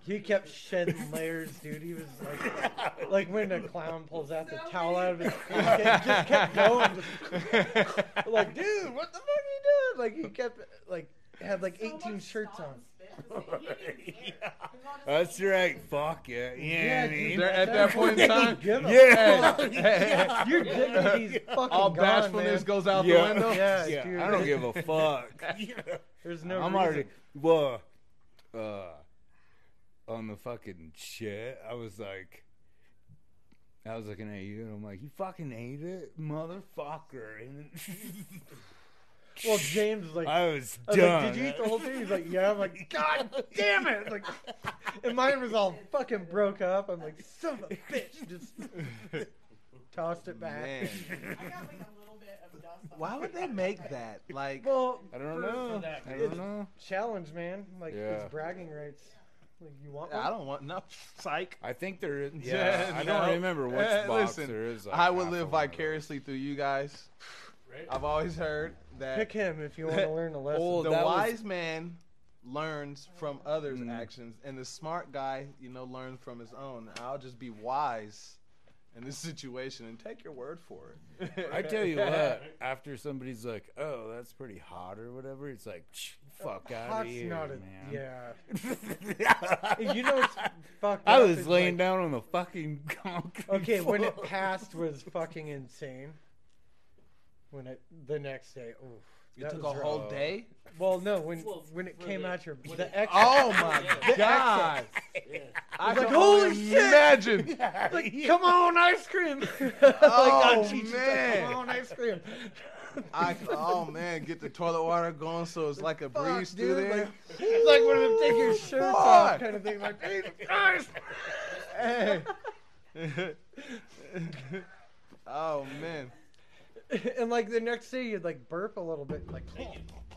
He kept shedding layers, dude. He was like, like when a clown pulls out the towel out of his face, he just kept going, just, like, dude, what the fuck are you doing? Like he kept like had like So 18 shirts on. and spit. He didn't care. He was on That's right. Fuck yeah. Yeah. Yeah, I dude, mean, at that point in time- didn't give a Yeah. fuck. Yeah. Your dignity's fucking All gone, bashfulness man. goes out yeah. the window. Yeah, yeah. dude. I don't give a fuck. There's no. I'm reason. already well uh on the fucking shit. I was like I was looking at you and I'm like, You fucking ate it, motherfucker and Well, James was like. I was I was done. like, did you eat the whole thing? He's like, yeah. I'm like, God damn it! Like, and mine was all fucking broke up. I'm like, son of a bitch, just tossed it back. Man. I got like a little bit of dust. Why would they make that? Like, Well, I don't for- know. that I don't know. challenge, man. Like, Yeah. it's bragging rights. Like, you want? I don't want no psych. I think there is yeah, I don't No. remember which box listen, there is. like, I would live of one vicariously through you guys. Right? I've always heard that Pick him if you want to learn a lesson. Oh, the that was- wise man learns from others' Mm. actions, and the smart guy, you know, learns from his own. I'll just be wise in this situation and take your word for it. I tell you what, after somebody's like, "Oh, that's pretty hot" or whatever, it's like, "Shh, "Fuck out of here, not a man." yeah. You know what's fucked I up was laying like- down on the fucking concrete. Okay, when it passed was fucking insane. When it the next day, oof. It that took was a rough. whole day. Well, no, when Well, when it came the- out your the it- exit. Oh my Yeah. god! Yeah. I was like, can holy shit! imagine. like, come on, ice cream! like, Oh, Cheech, like, man. come on, ice cream. I oh man, get the toilet water going so it's like a Fuck, breeze through dude, there. Like, it's like one of them take your shirts off Fuck. kind of thing. Like, Jesus Christ! hey. oh man. and like the next day, you'd like burp a little bit, like,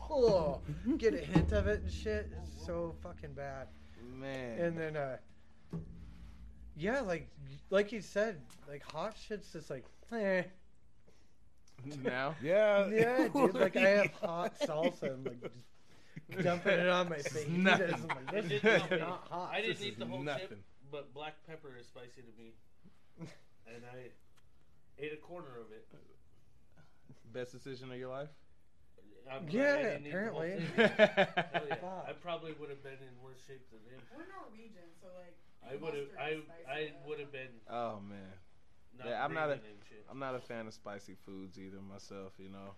oh, get a hint of it and shit. It's so fucking bad. Man. And then, uh, yeah, like like you said, like hot shit's just like, eh. Now. yeah, Yeah, dude. Like I have hot salsa and like just dumping it on my face. nothing. I'm like, It this didn't is not hot. I didn't This eat the whole nothing. chip, but black pepper is spicy to me. And I ate a corner of it. Best decision of your life. I'm glad Yeah, I didn't eat the whole apparently. yeah. I probably would have been in worse shape than him. We're Norwegian, so like. I would have. I I would have been. oh man. Not Yeah, I'm not a- breathing and shit. I'm not a fan of spicy foods either myself, you know.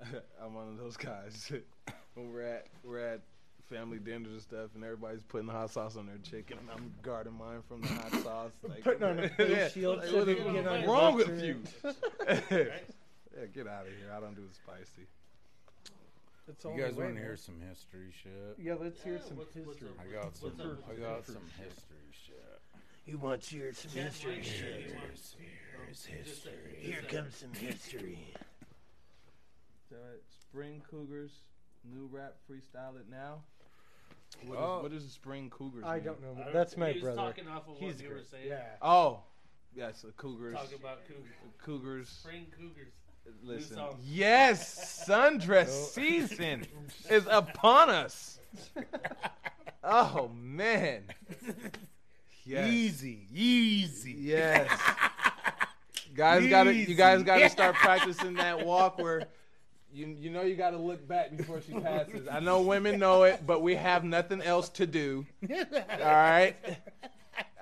I'm one of those guys. when we're at we're at family dinners and stuff and everybody's putting hot sauce on their chicken and I'm guarding mine from the hot sauce. Like Putting on a face Yeah, shield like, so what you can get on wrong with you? Right? Yeah, get out of here. I don't do the spicy. It's You guys want to hear some history shit? Yeah, let's hear some what's- what's history. up? I got some. I got some history shit. He wants to hear some history Just shit. like you want- Just say- Here comes some history. So, uh, Spring Cougars, new rap freestyle it now. What, Oh. is, what is the Spring Cougars? I mean? don't know. But That's my he was brother. talking off of He's what you were saying. Yeah. Oh, yes, the Cougars. Talking about cougars. Cougars. Spring cougars. Listen. song. Yes, sundress Oh. season is upon us. Oh man. Yes. Easy, easy. Yes. guys got to you guys got to start practicing that walk where you you know you got to look back before she passes. I know women know it, but we have nothing else to do. All right?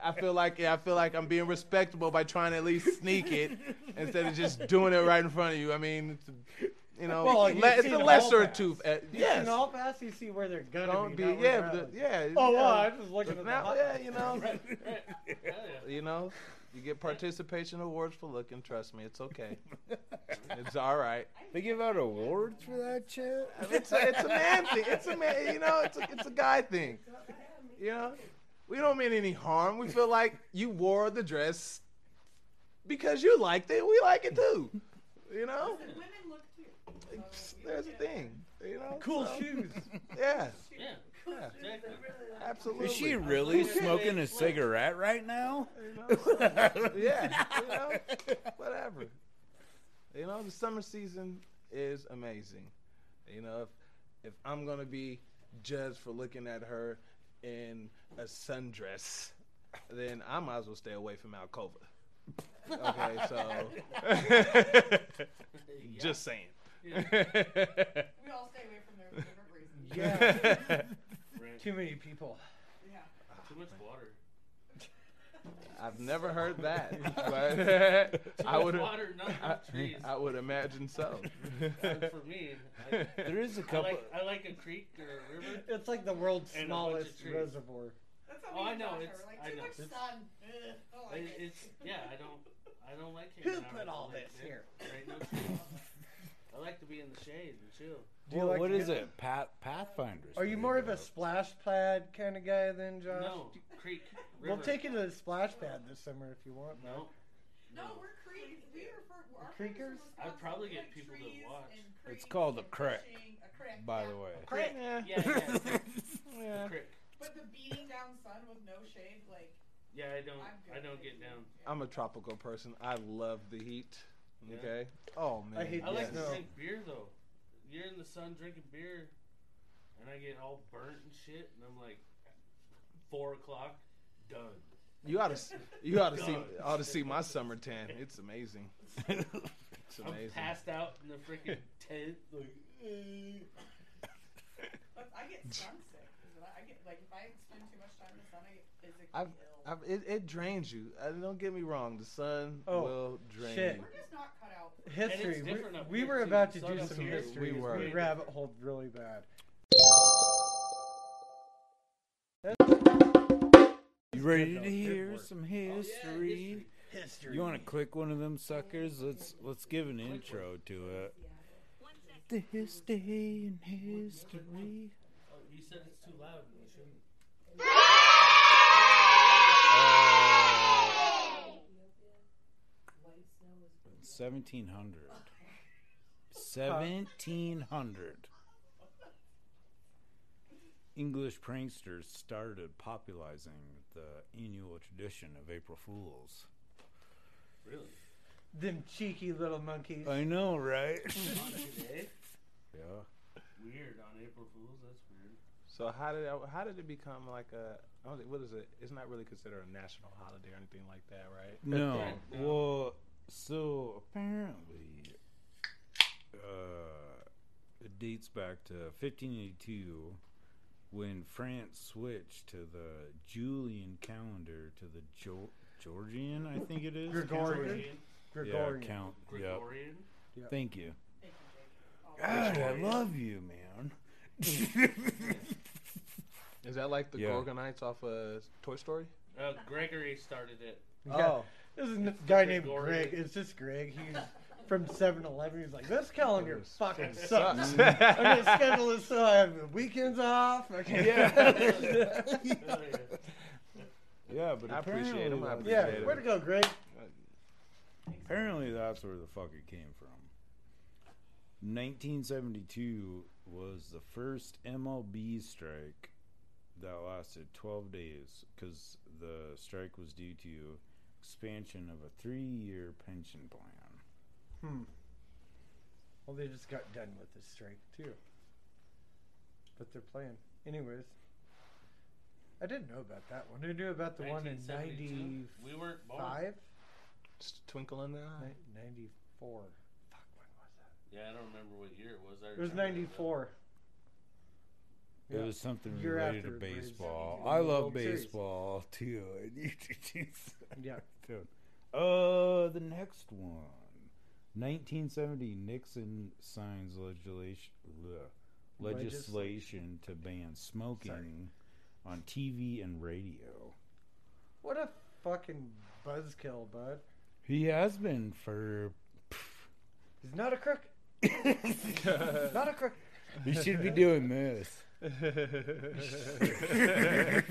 I feel like yeah, I feel like I'm being respectable by trying to at least sneak it instead of just doing it right in front of you. I mean, it's, you know, Well, you've le- it's a the lesser hall of two. Uh, You yes. can all pass, you see where they're gonna Don't be. be, not yeah, the, yeah. Oh, yeah. wow, I'm just looking But at now, the hot- yeah, you know, Hell yeah. you know, you get participation awards for looking. Trust me, it's okay. it's all right. They give out awards for that shit. It's a, it's a man thing. It's a man. You know, it's a, it's a guy thing. You know, we don't mean any harm. We feel like you wore the dress because you liked it. We like it too. You know, Women look too. It's- there's a thing. You know, Cool so, shoes. Yeah, Yeah. yeah, absolutely. Is she really smoking a cigarette right now? You know, so- yeah, you know, whatever. You know, the summer season is amazing. You know, if if I'm gonna be judged for looking at her in a sundress, then I might as well stay away from Alcova. Okay, so just saying. We all stay away from there for different reasons. Yeah. Right. Too many people. Yeah. Too much water. I've never heard that, but Too I much would water, not I, trees. I would imagine so. And for me, I, There is a I couple. like I like a creek or a river. It's like the world's And a bunch of smallest reservoir. That's Oh, I me and know, Josh it's- are. Like, I too know. much It's- sun. Ugh, don't like It, it. it's yeah. I don't I don't like Who hanging out put all this here? There ain't no trees. I like to be in the shade and chill. Do you What- like what to is get- it? Path Pathfinders. Are you more of a splash pad kind of guy than Josh? No creek. River. We'll take you to the splash pad this summer if you want. man. No. No, we're creek. We refer. Our Creekers? friends I'd probably Wisconsin get people to trees watch. and It's creeks called a and creek, fishing, A creek. By yeah. the way. Crack. Yeah. Yeah, yeah. Yeah. The creek. But the beating down sun with no shade, like Yeah, I don't. I'm good I don't get down. I'm a tropical person. I love the heat. Yeah. Okay. Oh man. I hate I like Yes. to drink beer though. You're in the sun drinking beer, and I get all burnt and shit, and I'm like, four o'clock, done. You ought to. You ought to see. Ought to see my summer tan. It's amazing. It's I'm amazing. passed out in the freaking tent. Like, eh. I get sun sick. 'cause I I get like if I spend too much time in the sun, I get physically I've, ill. I've, it, it drains you. Uh, don't get me wrong. The sun Oh, will drain shit. you. We're just not cut out. For History. We, different up we here, were too. about to Sun do up some here, history. we We, were. we rabbit holed really bad. You ready to though, hear work. some Oh, yeah, history? History. You want to click one of them suckers? Let's let's give an intro to it. The history and history. You said it's too loud. You shouldn't. Seventeen hundred. Seventeen hundred. English pranksters started popularizing the annual tradition of April Fools. Really? Them cheeky little monkeys. I know, right? Eh? Yeah. Weird on April Fools. That's weird. So how did it, how did it become like a? I don't think, what is it? It's not really considered a national holiday or anything like that, right? No. No. Well, so apparently, uh, it dates back to 1582 when France switched to the Julian calendar to the jo- Georgian, I think it is. Gregorian. calendar? Gregorian. Yeah, count. Yep. Gregorian. Thank you. Thank you, Jake. God, I love you, man. Is that like the Yeah. Gorgonites off of Toy Story? Uh, Gregory started it. Yeah. Oh, This is a guy named Gregorian. Greg. It's just Greg. He's from 7-Eleven. He's like, this calendar fucking fucking sucks. sucks. I'm gonna schedule this so I have the weekends off. Okay. Yeah. Yeah, but I appreciate him, I apparently yeah, Appreciate it. way to go, Greg. Apparently, that's where the fuck it came from. 1972 was the first MLB strike that lasted 12 days because the strike was due to expansion of a three-year pension plan. Hmm. Well, they just got done with the strike too. But they're playing. Anyways. I didn't know about that one. I knew about the one in 1972? We weren't born. 95? Just twinkle in the eye. 94. Fuck, when was that? Yeah, I don't remember what year it was. I It was remember 94. It was something Year related to after Braves baseball. I love World Series. baseball too. and you Yeah. Uh, the next one. 1970, Nixon signs legislation, legislation to ban smoking on TV and radio. What a fucking buzzkill, bud. He has been for. He's not a crook. Not a crook. He should be doing this.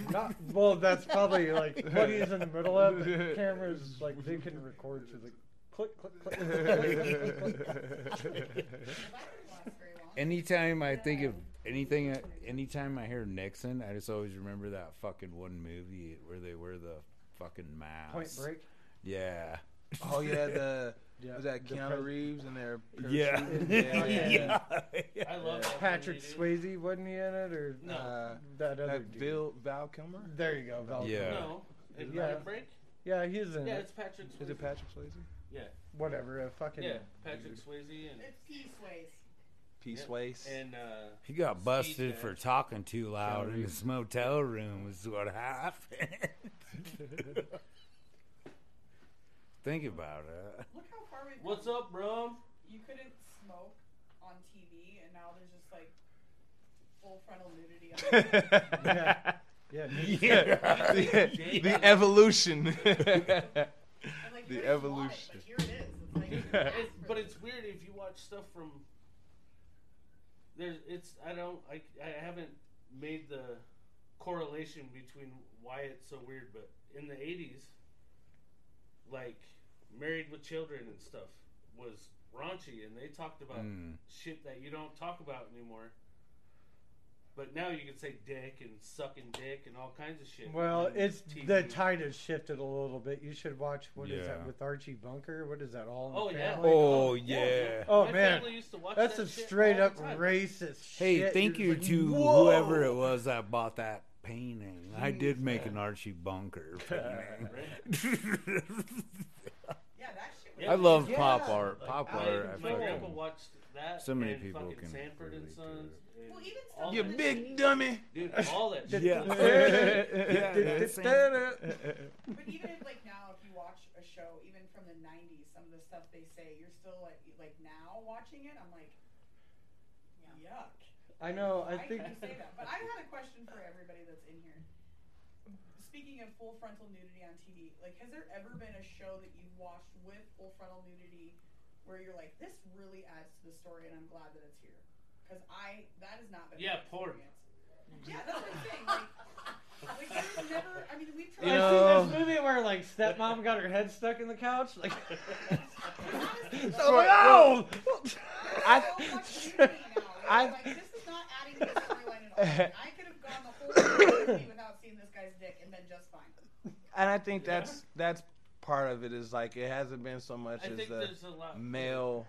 Not, well, that's probably like what he's in the middle of. The cameras, like, they can record. to the click, click, click. click, click, click. Well, that didn't last very long. Anytime I think of anything, anytime I hear Nixon, I just always remember that fucking one movie where they wear the fucking mask. Point break. Yeah. Oh yeah, the Yeah. was that Keanu pres- Reeves and their Yeah. yeah, yeah. I love that Patrick movie. Swayze wasn't he in it, or No. Uh, that other that dude? Val, Val Kilmer. There you go, Val. Yeah. No. Is Yeah. that break? Yeah, he's in Yeah, it. it's Patrick Swayze. Is it Patrick Swayze? Yeah. Whatever, a fucking. Yeah, Patrick Swayze and It's Peaceways. Peace Yep. Ways. and uh, He got busted for talking too loud in his motel room. Was what happened. Think about it. Look how far we've what's come. up, bro? You couldn't smoke on TV, and now there's just like full frontal nudity. On Yeah. Yeah. me- yeah. the, the evolution. Like, The you it, evolution. but here it is. It's like, you didn't ask It, for but it's weird if you watch stuff from. There's, it's I don't I, I haven't made the correlation between why it's so weird, but in the '80s, like Married with Children and stuff was raunchy, and they talked about Mm. shit that you don't talk about anymore. But now you can say dick and sucking dick and all kinds of shit. Well, it's TV. the tide has shifted a little bit. You should watch what is that with Archie Bunker? What is that all? In Oh the yeah. family? Oh, yeah. Oh, My man. family used to watch That's that a straight up racist Hey, shit. thank You're you just to "Whoa!" whoever it was that bought that painting. I did make an Archie Bunker painting. Yeah, that shit was Yeah, I love Yeah. pop art. Pop My, art. I my grandpa watched that. So many and people fucking can Sanford and relate to Sons. it. and Well, even stuff you that big shit. dummy. dude, all that shit. Yeah. But even if, like now, if you watch a show, even from the '90s, some of the stuff they say, you're still like, like now watching it, I'm like, yuck. I know. I Why think. can you say that? But I had a question for everybody that's in here. Speaking of full frontal nudity on TV, like, has there ever been a show that you've watched with full frontal nudity where you're like, this really adds to the story, and I'm glad that it's here? Because I, that has not been. Yeah, my porn. experience. Yeah, that's what I'm saying. Like, like there's never. I mean, we've You tried. I know- um, see this movie where like stepmom got her head stuck in the couch. Like, Honestly, so I'm like, oh! I- so much nudity now. I- like, this is not adding to the storyline at all. I could have gone the whole movie without seeing this guy's dick and been just fine. And I think that's that's part of it. Is like it hasn't been so much I as think the a lot. male,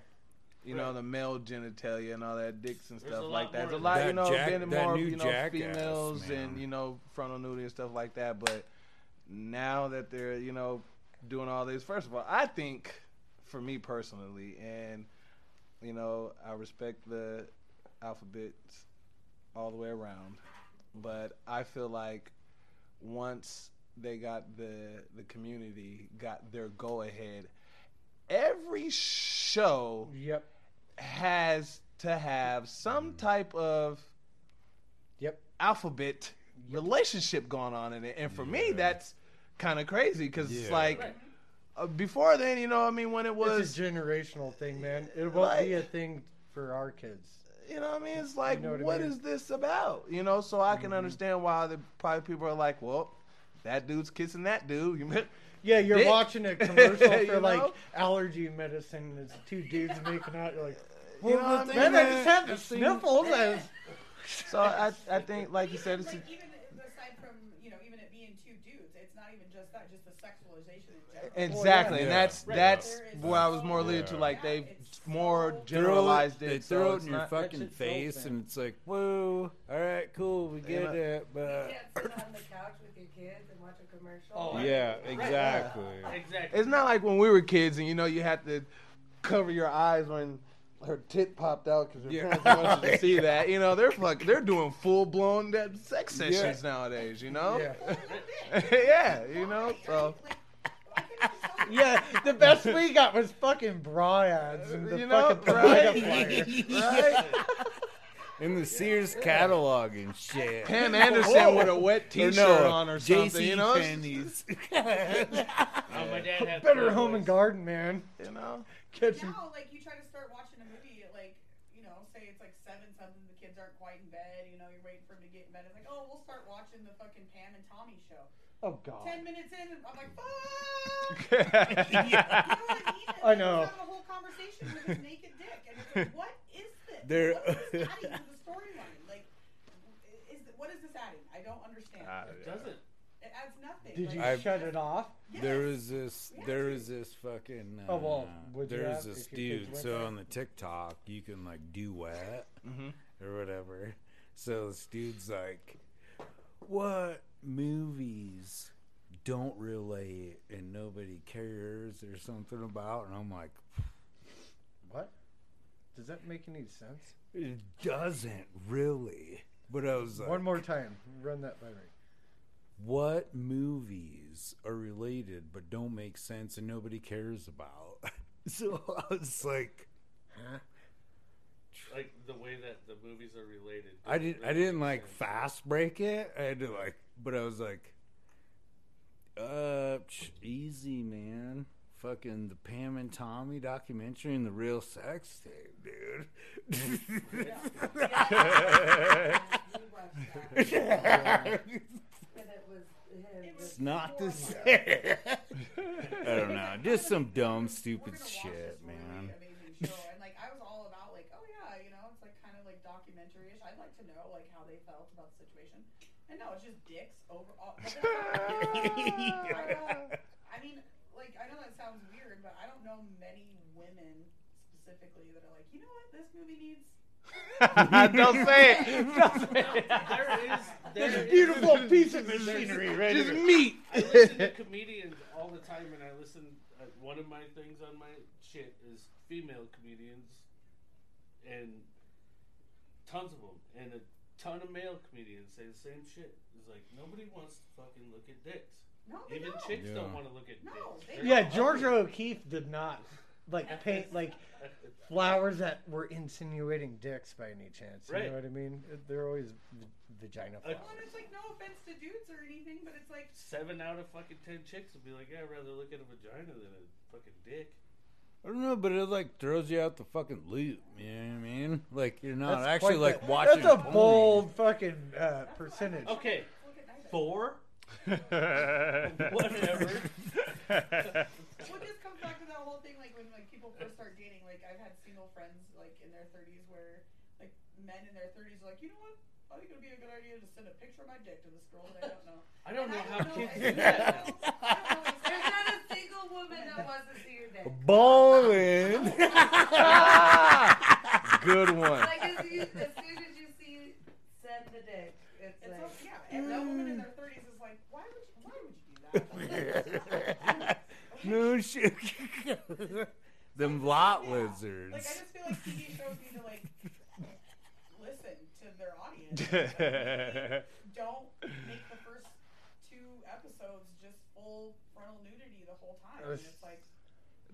you know, the male genitalia and all that dicks and There's stuff a like lot that. more There's a lot, that. you know, That been Jack- that more, you know, Jackass, females man. and you know, frontal nudity and stuff like that. But now that they're, you know, doing all this, first of all, I think, for me personally, and you know, I respect the alphabets all the way around, but I feel like once they got the the community got their go ahead, every show Yep. has to have some type of Yep. alphabet relationship going on in it, and for me, that's kind of crazy because it's like, Right. uh, before then, you know, I mean, when it was, it's a generational thing, man. It won't be a thing for our kids. you know, what I mean, it's like, know what I mean? is this about? You know, so I Mm-hmm. can understand why the probably people are like, well, that dude's kissing that dude. You Yeah, you're Dick. watching a commercial for like know? allergy medicine. and It's two dudes making out. You're like, You know well, man. I just had the sniffles. So I, I think, like you said, it's like even aside from you know even it being two dudes, it's not even just that, just the sexualization in general. Exactly, and Yeah. that's Right. that's There is what I was more so- alluding to. Yeah. Like they've It's more so- generalized they it. throw so it it's in your not- fucking shit's face, dope, and it's like, whoa, all right, cool, we get Yeah. it, but can't sit on the couch with your kids and watch a commercial. Oh, yeah, exactly. Exactly. It's not like when we were kids and you know you had to cover your eyes when her tit popped out because her Yeah. parents didn't want you to see that. You know they're fuck, they're doing full blown sex Yeah. sessions nowadays. You know, Yeah. yeah, you know. So Yeah, the best we got was fucking bra ads and the You know, fucking right? Flyer. right, In the Sears catalog and shit. Pam Anderson with a wet T-shirt no, on or something. JC You know, Penney's. Oh, my dad had Better Playboys. home and garden, man. you know. Catch 'em. now, like you try to start watching a movie at like you know, say it's like seven something, the kids aren't quite in bed. You know, you're waiting for them to get in bed. It's like, oh, we'll start watching the fucking Pam and Tommy show. Oh god. Ten minutes in, I'm like, fuck. You know what I mean? I know. He's having a whole conversation with his naked dick, and it's like, what is this? There- What is this adding to the storyline? Like, is what is this adding? I don't understand. It doesn't. It adds nothing. Did you I've- shut it off? yes. There this. Yeah, There this fucking. Uh, Oh, well, would you there was have this if your kids dude. went So there? on the TikTok, you can like duet Mhm. or whatever. So this dude's like, "What movies don't relate and nobody cares or something about?" And I'm like, What? Does that make any sense? "It doesn't really." But I was like, One more time. Run that by me. What movies are related but don't make sense and nobody cares about? so I was like, huh? Like the way that the movies are related. I didn't. I didn't like sense. fast break it. I had to like, but I was like, uh, easy, man. Fucking the Pam and Tommy documentary and the real sex tape, dude. We watched that. And it was it's not the same. I don't know. Just some dumb, stupid shit, man. And like I was all about like, oh yeah, you know, it's like kind of like documentary-ish. I'd like to know like how they felt about the situation. And no, it's just dicks over all. but that's not- I don't. I mean, like I know that sounds weird, but I don't know many women specifically that are like, you know what, this movie needs. Don't say it. Don't say it. There is. There This is- beautiful piece of machinery right Just here. meat. I listen to comedians all the time, and I listen. Uh, one of my things on my shit is female comedians, and tons of them, and a ton of male comedians say the same shit. It's like nobody wants to fucking look at dicks. No, they Even don't. chicks Yeah. don't want to look at No, dicks. they They're Yeah, not Georgia ugly. O'Keeffe did not like paint like flowers that were insinuating dicks by any chance. You Right. know what I mean? They're always v- vagina flowers. Well, and it's like no offense to dudes or anything, but it's like Seven out of fucking ten chicks would be like, yeah, I'd rather look at a vagina than a fucking dick. I don't know, but it like throws you out the fucking loop. You know what I mean? Like you're not That's actually quite like the- watching. That's a porn. bold fucking uh, percentage. Okay, look at neither. four, whatever. Well, it just comes back to that whole thing, like when like people first start dating. Like I've had single friends, like in their thirties, where like men in their thirties are like, you know what? I think it'd be a good idea to send a picture of my dick to this girl that I don't know. I don't And know I how don't kids do that. I don't know There's not a single woman that wants to see your dick. Ballin'. Good one. Like as, you, as soon as you see send the dick, it's, It's like a, yeah, and that woman in their thirties is like, why would you, why would you do that? no shit. Them lot Yeah. lizards. Like I just feel like TV shows need to like listen to their audience. Like, don't make the first two episodes just full frontal nudity the whole time. And it's like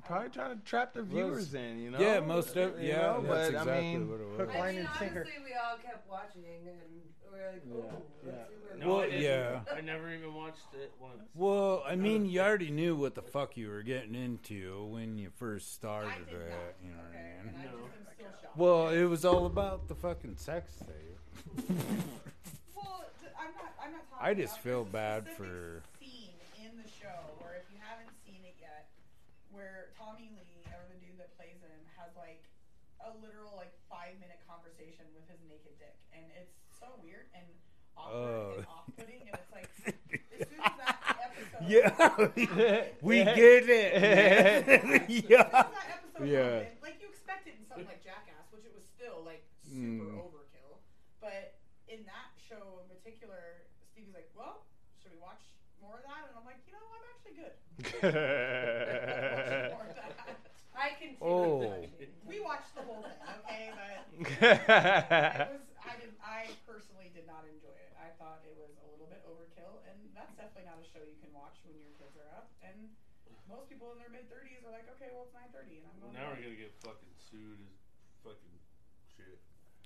Probably trying to trap the viewers in, you know. Yeah, most of You yeah. know, that's but exactly I mean, what it was. hook, I line, mean, and sinker. honestly, we all kept watching, and we were like, Yeah, yeah. let's see where No, Well, I yeah. I never even watched it once. Well, I mean, you already knew what the fuck you were getting into when you first started I it. You know what okay, I and mean? I No. just am still. Well, it was all about the fucking sex tape. Well, I'm not. I'm not talking. I just about- feel bad specific for- scene in the show where if you haven't seen it yet, where Tommy Lee or the dude that plays him has like a literal like five minute conversation with his naked dick, and it's so weird and awkward and Oh. off-putting, and it's like as soon as that episode, Yeah, we get it. man. yeah. as that episode Yeah. happened, like you expect it in something like Jackass, which it was still like super Mm. overkill. But in that show in particular, Stevie's like, "Well, should we watch more of that?" And I'm like, "You know, I'm actually good." Watch more of that. I continue Oh. Watching. We watched the whole thing, okay? But it was, I did, I personally did not enjoy it. I thought it was a little bit overkill, and that's definitely not a show you can watch when your kids are up. And most people in their mid 30s are like, "Okay, well, it's 9:30, and I'm Well, going." now to we're gonna get fucking sued as fucking shit.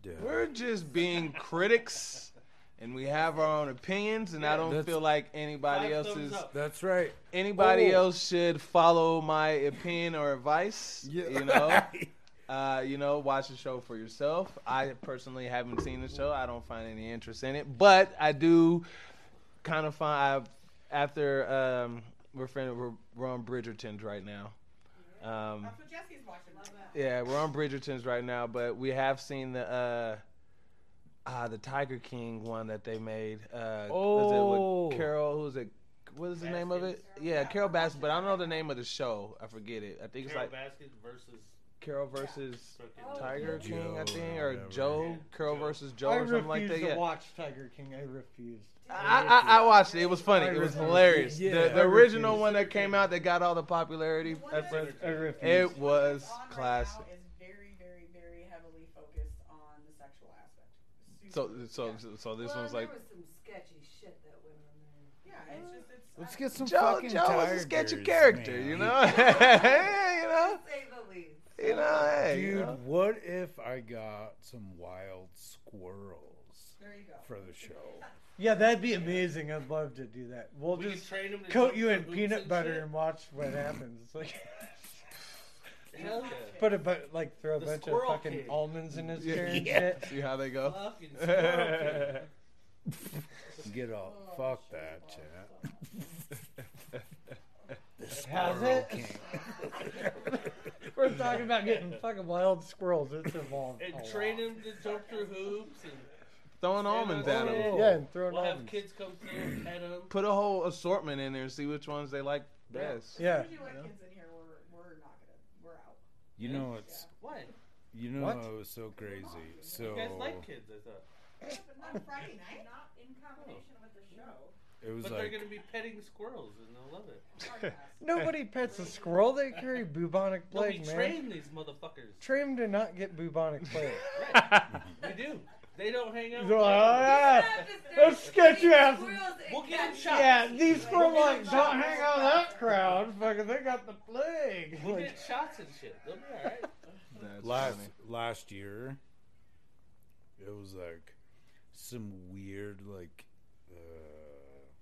Yeah. We're just being critics, and we have our own opinions, and I don't feel like anybody Five else is. up. That's right. Anybody Oh. else should follow my opinion or advice. You know, uh, you know, watch the show for yourself. I personally haven't seen the show. I don't find any interest in it, but I do kind of find I, after um, we're friend, we're, we're on Bridgerton's right now. Um, That's what Jesse's watching. Love that. yeah, we're on Bridgerton's right now, but we have seen the uh, ah the Tiger King one that they made. Uh, was it Oh. with Carol? Who's it? What is the name of it? Yeah, Carole Baskin, but I don't know the name of the show. I forget it. I think it's Carol like Baskin versus Carol versus Oh, Tiger Joe King, I think, or whatever. Joe. Yeah, Carol Joe. versus Joe I or something like refuse that. to Yeah. watch Tiger King. I refused. I, I, I watched it. It was funny. I It was refuse. hilarious. Yeah, the the original one that came out that got all the popularity. At first, I refuse. it The one was that's on right classic. now is very, very, very heavily focused on the sexual aspect. So so yeah. so this well, one's like there was some sketchy shit that went on. Yeah, it's just it's. Let's get some Joe. fucking Joe was a sketchy character, man. you know. you know. Say the least. You know. Uh, hey, you Dude, know. what if I got some wild squirrels There you go. for the show? Yeah, that'd be amazing. I'd love to do that. We'll We just train him to coat you in peanut and butter shit. and watch what happens. It's like yeah. put a bu- like throw a The bunch of fucking king. almonds in his Yeah. chair and Yeah. shit. See how they go. Fucking squirrel king. Get all Oh, fuck that, chat. Has Squirrel it? King. We're talking about getting fucking wild squirrels. It's evolved. And a train lot. him to jump through hoops and Throwing almonds at Oh. them. Yeah, and throwing we'll have almonds. kids come through and pet him. Put a whole assortment in there and see which ones they like best. Yeah. As soon you let kids in here, we're we're not gonna we're out. You know it's What? you know What? it was so crazy. So You guys like kids, I thought. But not Friday night. Not in combination with the oh. show. It was But like they're gonna be petting squirrels and they'll love it. Nobody pets a squirrel. They carry bubonic No, we plague, man. train these motherfuckers. Train them to not get bubonic plague. Right. we do. They don't hang out. Oh, with yeah. everybody. Let's sketch you out. We'll get them shots. Yeah, these squirrels We'll like don't them hang out with that crowd. Fucking, they got the plague. We'll Like, get shots and shit. They'll be alright. That's last funny. last year it was like some weird like uh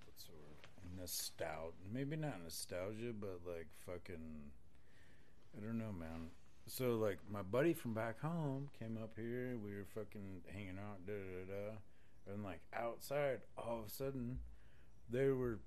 what's the word nostalgia maybe not nostalgia but like fucking i don't know man so like my buddy from back home came up here we were fucking hanging out da da da and like outside all of a sudden there were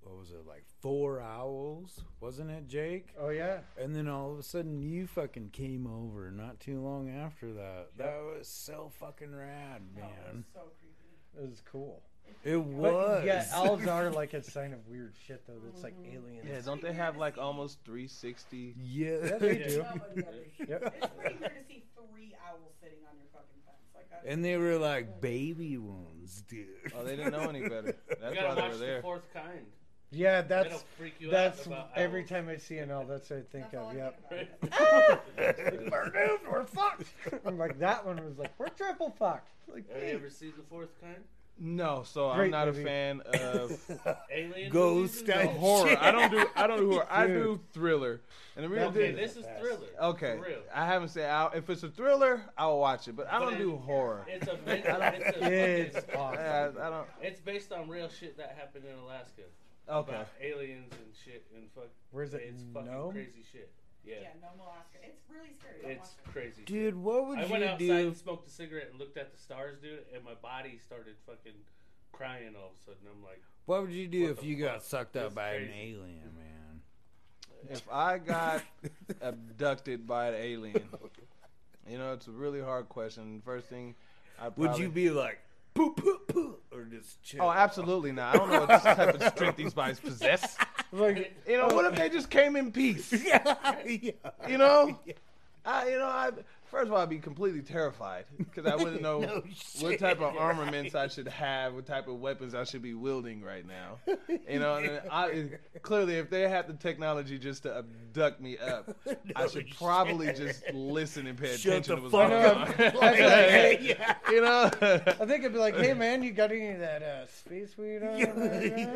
what was it like four owls wasn't it jake oh yeah. and then all of a sudden, you fucking came over not too long after that. That was so fucking rad, Oh, it man. was so creepy. It was cool. It But was. yeah, owls are like a sign of weird shit though. That's like aliens. Yeah, don't they have like almost 360? Yeah, Yeah, they do. Nobody Yep. It's pretty weird to see three owls sitting on your fucking fence. Like that's And they were like baby ones, dude. Oh, they didn't know any better. That's you why they watch were the there. fourth kind. Yeah, that's freak you that's out about every time I see an owl. That's what I think That's of. Yep. we're doomed. We're fucked. I'm like that one was like we're triple fucked. Like Have you hey. ever seen the fourth kind? No, so I'm not movie. a fan of Alien Ghost movies? the horror. shit. I don't do I don't do horror. I do thriller. And the reason Okay, this is thriller. Okay, I haven't said I, if it's a thriller, I'll watch it, but I don't it- do horror. It's a, it's a, It's it's, awesome. I, I don't. it's based on real shit that happened in Alaska. Okay. About aliens and shit and fuck. Where's it? It's fucking Nome? crazy shit. Yeah. Yeah, no Alaska. It's really scary. Don't It's watch it. crazy. Dude, shit. what would you do? I you went outside do? and smoked a cigarette and looked at the stars, dude, and my body started fucking crying all of a sudden. I'm like, What would you do What if the you got fuck? sucked up It's by an crazy. alien, man? If I got abducted by an alien, you know, it's a really hard question. First thing, I Would you be like poop poop poop or just oh, chill? Oh, absolutely not. I don't know what type of strength these bodies possess. Like, You know, oh. what if they just came in peace? yeah, yeah. You know, I, you know, I first of all, I'd be completely terrified because I wouldn't know No what type of armaments I should have, what type of weapons I should be wielding right now. You know, and I clearly, if they had the technology just to abduct me up, I should probably just listen and pay Shut attention the to what's fuck going up. on. Yeah. you know, I think it'd be like, hey man, you got any of that uh, space weed on? you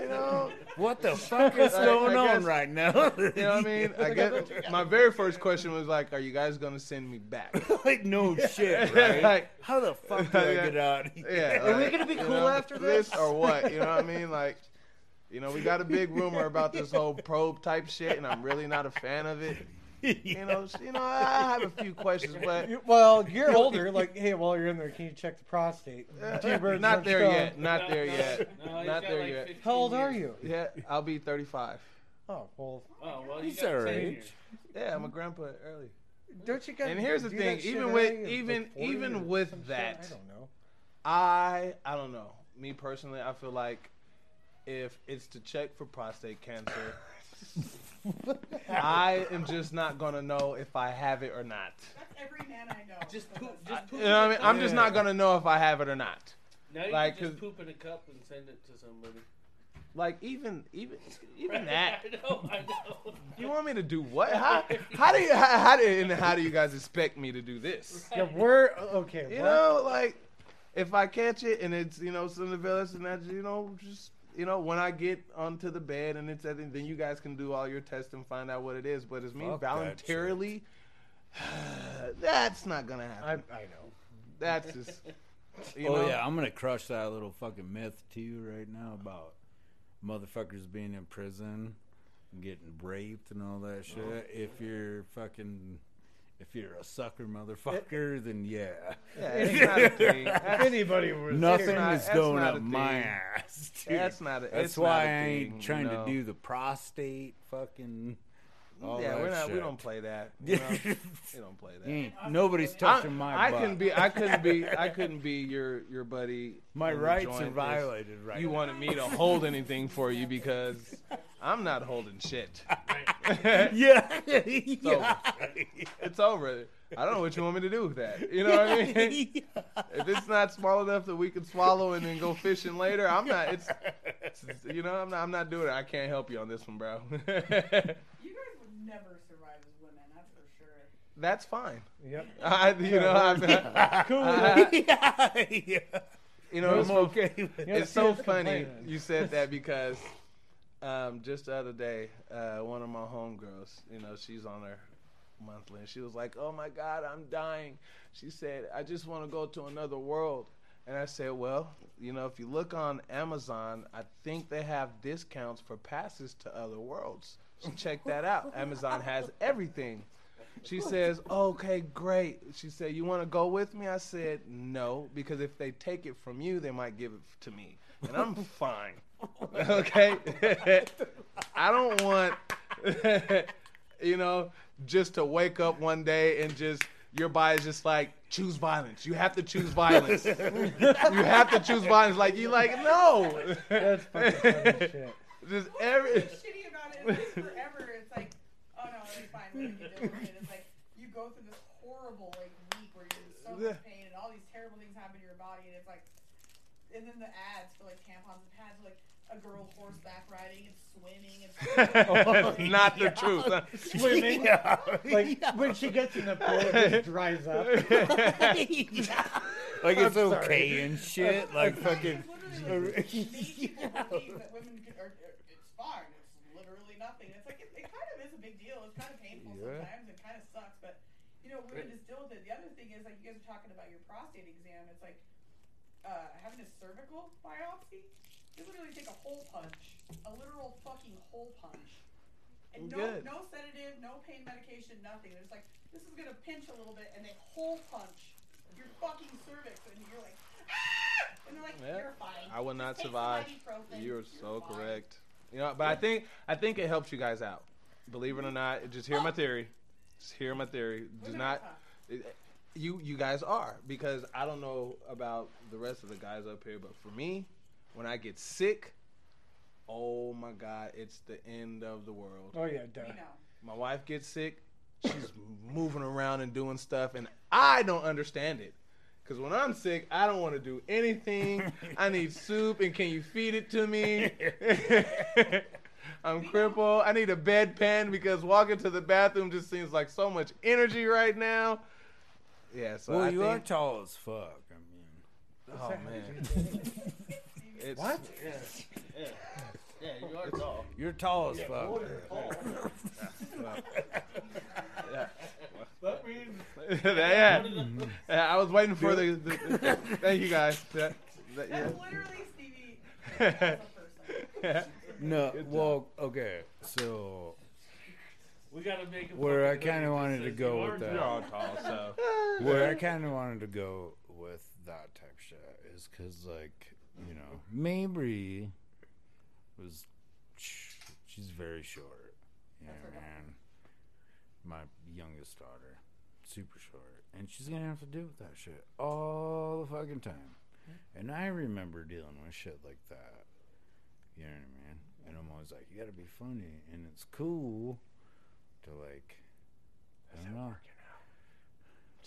know. What the fuck is I- going I on guess- right now? You know what I mean? I guess my very first question was like, "Are you guys gonna send me back?" like no shit, right? Like, How the fuck do I Yeah. get out? of here? yeah. Are we gonna be you cool know, after this? or what? You know what I mean? Like, you know, we got a big rumor about this whole probe type shit, and I'm really not a fan of it. You know, you know, I have a few questions, but Well, you're older. Like, hey, while you're in there, can you check the prostate? Uh, Two not there stone. yet. Not there yet. No, Not there like yet. How old are you? Yeah, I'll be 35. Oh well, Oh well, you He's our age. Yeah, I'm a grandpa early. Don't you guys? And here's the thing, even with- even- 40 even with some shit? that, I don't know. I I don't know. Me personally, I feel like if it's to check for prostate cancer, I am just not gonna know if I have it or not. That's every man I know. Just that poop. does Just that. poop. You know what I in mean? a I'm cup. just not gonna know if I have it or not. Now you like, can just 'cause- poop in a cup and send it to somebody. Like even even even that. I know. I know. You want me to do what? How, how do you how, how do and how do you guys expect me to do this? Yeah, we're okay. You what? know, like if I catch it and it's you know some of us and that you know just you know when I get onto the bed and it's at then you guys can do all your tests and find out what it is. But it's me Fuck that voluntarily. That's not gonna I, I know. That's just. You oh know? yeah, I'm gonna crush that little fucking myth to you right now about motherfuckers being in prison, getting raped and all that uh-huh. shit. If you're fucking, if you're a sucker motherfucker, then yeah, Yeah, it's not. If anybody was nothing not- is going up my ass. Dude. that's not. A, That's why I ain't thing, trying know? to do the prostate fucking. All yeah, we're not. We don't play that. You know? we don't play that. You ain't- nobody's touching I, my I butt. couldn't be. I couldn't be. I couldn't be your your buddy. my rights are violated right You now. wanted me to hold anything for you because I'm not holding shit. yeah, yeah. It's over. I don't know what you want me to do with that. You know what I mean? if it's not small enough that we can swallow and then go fishing later, I'm not. It's, it's you know I'm not. I'm not doing it. I can't help you on this one, bro. You guys would never survive as women, that's for sure. That's fine. Yep. I, you know, I'm, Cool. I- yeah, yeah. you know, it's okay with You know, it's so funny you said that because um, just the other day, uh, one of my homegirls, you know, she's on her monthly, and she was like, "Oh my God, I'm dying." She said, "I just want to go to another world." And I said, "Well, you know, if you look on Amazon, I think they have discounts for passes to other worlds. So check that out. Amazon has everything." She says, "Okay, great." She said, "You want to go with me?" I said, "No, because if they take it from you, they might give it to me, and I'm fine." okay, I don't want, you know, just to wake up one day and just your body's just like choose violence. You have to choose violence. you have to choose violence. Like you like no. That's fucking funny shit. Just every. What's shitty about it is forever. It's like, oh no, it's fine. We can deal with it. It's like you go through this horrible like week where you're in so much pain and all these terrible things happen to your body, and it's like, and then the ads for like tampons and pads, are like a girl horseback riding and swimming and. Not the truth. huh? Swimming. Yeah. Like when she gets in the pool, it just dries up. like it's I'm sorry. okay and shit. Like fucking. It's like, made people believe that women are, are, it's fine. It's literally nothing. It's like it, it kind of is a big deal. It's kind of painful Yeah. sometimes. It kind of sucks, but you know, women just deal with it. The other thing is like you guys are talking about your prostate exam. It's like uh, having a cervical biopsy. They literally take a hole punch, a literal fucking hole punch. And no, Good. no sedative, no pain medication, nothing. They're just like, this is gonna pinch a little bit, and they hole punch your fucking cervix, and you're like, ah! and they're like, Yeah. you're fine. I would not Just take some survive. You're so fine." correct. You know, but I think I think it helps you guys out. Believe it or not, just hear my theory. Just hear my theory. Do not. are. You you guys are because I don't know about the rest of the guys up here, but for me, when I get sick, oh my god, it's the end of the world. Oh yeah, duh. Know. My wife gets sick, she's moving around and doing stuff, and I don't understand it. Cause when I'm sick, I don't want to do anything. I need soup, and can you feed it to me? I'm crippled. I need a bedpan because walking to the bathroom just seems like so much energy right now. Yeah, so well, I you think, are tall as fuck. I mean, Oh man, it's, What? Yeah, yeah, yeah. You are tall. you're tall as fuck. yeah. Yeah, I was waiting for the. the, the- thank you guys. That- that- yeah. That's literally Stevie as a person. Yeah. No, well, okay, so We gotta make it. Where I kinda wanted to go with that. You're all tall, so. where I kind of wanted to go with that type shit is because, like, you know, Mabry was she's very short. You know, man, my youngest daughter, super short, and she's gonna have to deal with that shit all the fucking time. And I remember dealing with shit like that. You know what I mean? And I'm always like, you gotta be funny, and it's cool to like, I don't know.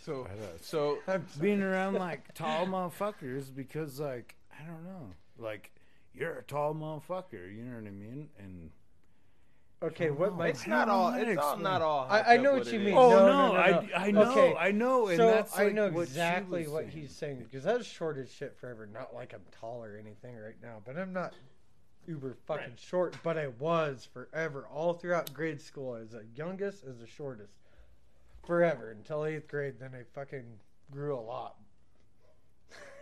So, I know. so being around like tall motherfuckers because like I don't know, like you're a tall motherfucker, you know what I mean? And Okay, what know. it's not all. It's all not all. I- I know up what you mean. oh No, no, no, no, I no. I know, Okay, I know, and so that's I know what exactly was what saying. he's saying because that's short as shit forever. Not like I'm tall or anything right now, but I'm not uber fucking Right. short. But I was forever, all throughout grade school, as the youngest, as the shortest, forever until eighth grade. Then I fucking grew a lot.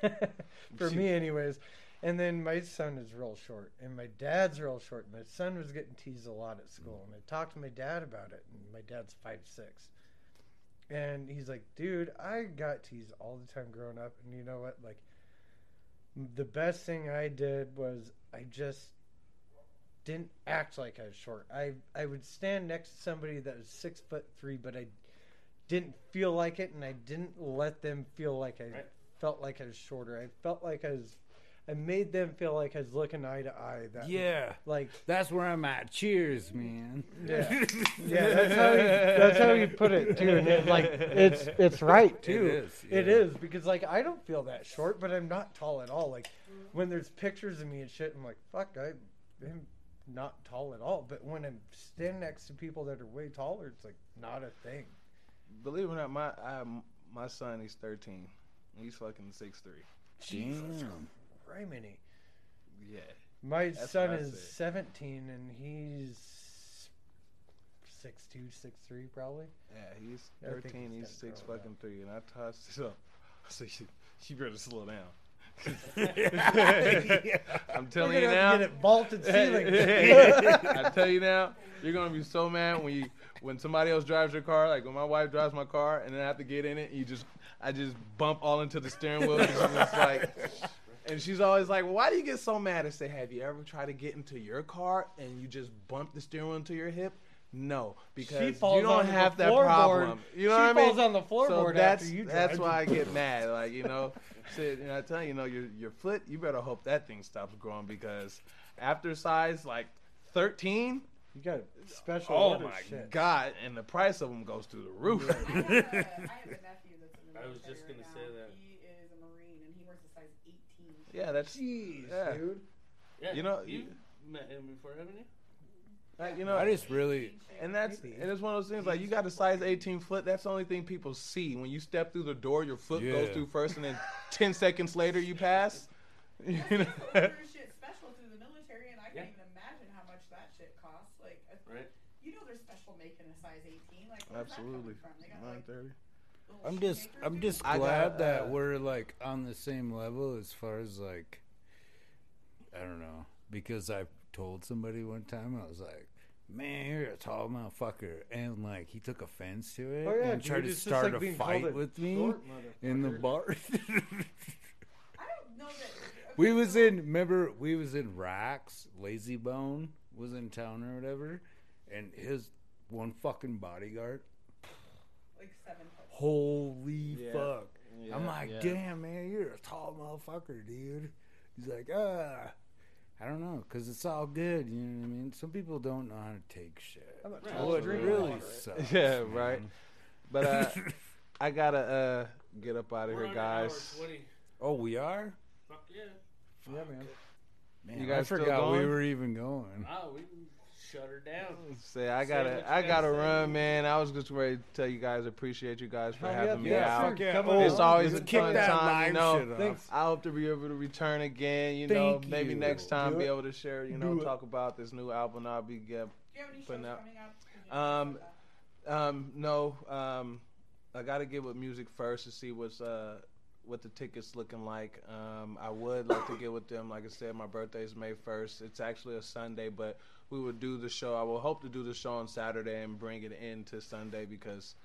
For me, anyways. And then my son is real short, and my dad's real short. My son was getting teased a lot at school, and I talked to my dad about it. And my dad's five six, and he's like, "Dude, I got teased all the time growing up, and you know what? Like, the best thing I did was I just didn't act like I was short. I I would stand next to somebody that was six foot three, but I didn't feel like it, and I didn't let them feel like I Right. Felt like I was shorter. I felt like I was. I made them feel like I was looking eye to eye. That Yeah, like that's where I'm at. Cheers, man. yeah, yeah. That's how you, that's how you put it too, and it, like it's it's right too. It is, It yeah. is because like I don't feel that short, but I'm not tall at all. Like when there's pictures of me and shit, I'm like, fuck, I am not tall at all. But when I'm standing next to people that are way taller, it's like not a thing. Believe it or not, my I, my son he's 13. He's fucking six three. Damn. Criminy. Yeah. My That's son what I is said. 17 and he's six two, six three, probably. Yeah, he's I think 13. he's He's six grow it fucking three, and I tossed it up. I said, "You, you better slow down." I'm telling you now. get it vaulted ceiling. I tell you now, you're gonna be so mad when you when somebody else drives your car. Like when my wife drives my car, and then I have to get in it. You just I just bump all into the steering wheel. 'cause she's just like, and she's always like, "Why do you get so mad?" I say, "Have you ever tried to get into your car and you just bump the steering wheel into your hip?" No, because She falls you don't have that problem. You know She what I mean? falls on the so that's after you that's drive. why I get mad. Like you know, shit. And I tell you, you know, your your foot. You better hope that thing stops growing because after size like 13, You got special oh my shit. god, and the price of them goes through the roof. I have, a, I have a nephew that's in the I was just gonna now. say that. He is a Marine and he wears a size 18. yeah, that's Jeez, Yeah. dude. Yeah, You know, you you- met him before, haven't you? Like, you know, I just really, and that's and it's one of those things like you got a size 18 foot. That's the only thing people see when you step through the door. Your foot goes through first, and then 10 seconds later you pass. You know? shit special through the military, and I can't Yeah. even imagine how much that shit costs. Like, Right. you know, they're special making a size 18. Like, where's that coming Absolutely. got Nine like I'm just I'm just shit? I got, glad that uh, we're like on the same level as far as like I don't know because I told somebody one time I was like, "Man, you're a tall motherfucker," and like he took offense to it Oh yeah, and tried to just start like a fight a with me in the bar. I don't know that. we was in remember we was in Racks, Layzie Bone was in town or whatever, and his one fucking bodyguard. like seven. Holy Yeah. fuck. I'm like, yeah. damn, man, you're a tall motherfucker, dude. He's like, ah. I don't know, because it's all good. You know what I mean? Some people don't know how to take shit. I'm not Right. tall, Well, it drink really water. sucks. Yeah, man. right. But uh, I gotta uh get up out of We're here, on hour guys. 20. oh, we are? Fuck yeah. Yeah, man. Man, You guys I still forgot we going? were even going. Wow, we can shut her down. Say I Say gotta, I gotta gotta say. run, man. I was just ready to tell you guys, appreciate you guys for Hell having me yeah, out. fuck yeah. Come It's always let's a kick fun that time, live you know. shit off. Thanks. I hope to be able to return again. You know, Thank maybe next time Do be it. able to share. You know, Do it. talk about this new album I'll be get, Do you have any shows Putting out- coming up? 'Cause Um. Um, no. Um, I got to get with music first to see what's uh what the tickets looking like. Um, I would like to get with them. Like I said, my birthday is May first. It's actually a Sunday, but we would do the show. I will hope to do the show on Saturday and bring it into Sunday because.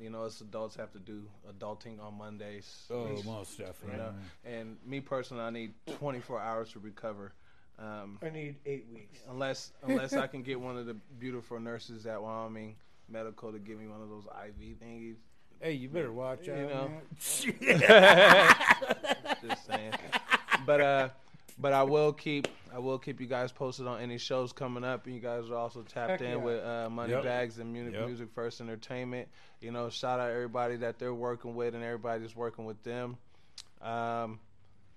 You know, us adults have to do adulting on Mondays. Oh, Which, most you definitely. know, and me personally, I need 24 hours to recover. Um, I need eight weeks. unless unless I can get one of the beautiful nurses at Wyoming Medical to give me one of those IV thingies. Hey, you better watch out. You know. man. Just saying. But uh, but I will keep I will keep you guys posted on any shows coming up, and you guys are also tapped Heck in yeah. with uh, Money Yep. Bags and Music, Yep. Music First Entertainment. You know, shout out everybody that they're working with and everybody that's working with them. Um,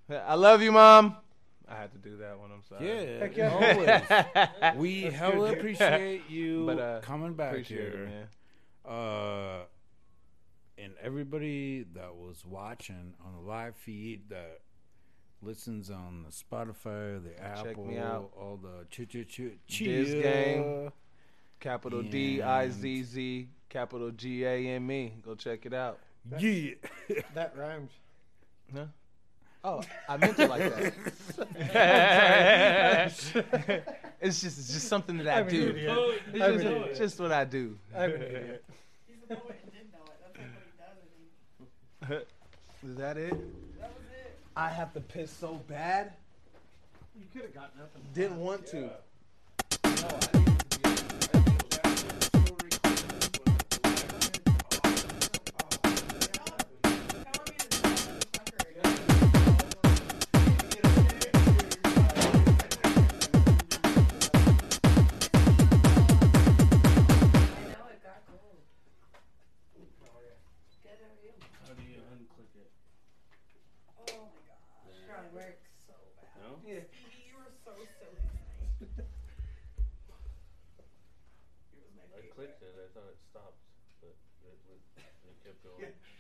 I love you, mom. I had to do that one. I'm sorry. yeah, Heck yeah. always. We That's hella good, appreciate you But, uh, coming back Appreciate here. it, man. uh, and everybody that was watching on the live feed that listens on the Spotify, the Check Apple, me out. all the ch ch ch Diz Gang. Capital D I Z And- Z, capital G A M E. Go check it out. Yeah. That rhymes. Huh? Oh, I meant it like that. it's just it's just something that I I'm an do. idiot. It's I'm just, an idiot. it's just what I do. I'm an idiot. He's a poet and did know it. That's like what he does. And he, Is that it? That was it. I have to piss so bad. You could have got nothing. Didn't want to. How clicked it. I thought it stopped, but it, it, it kept going.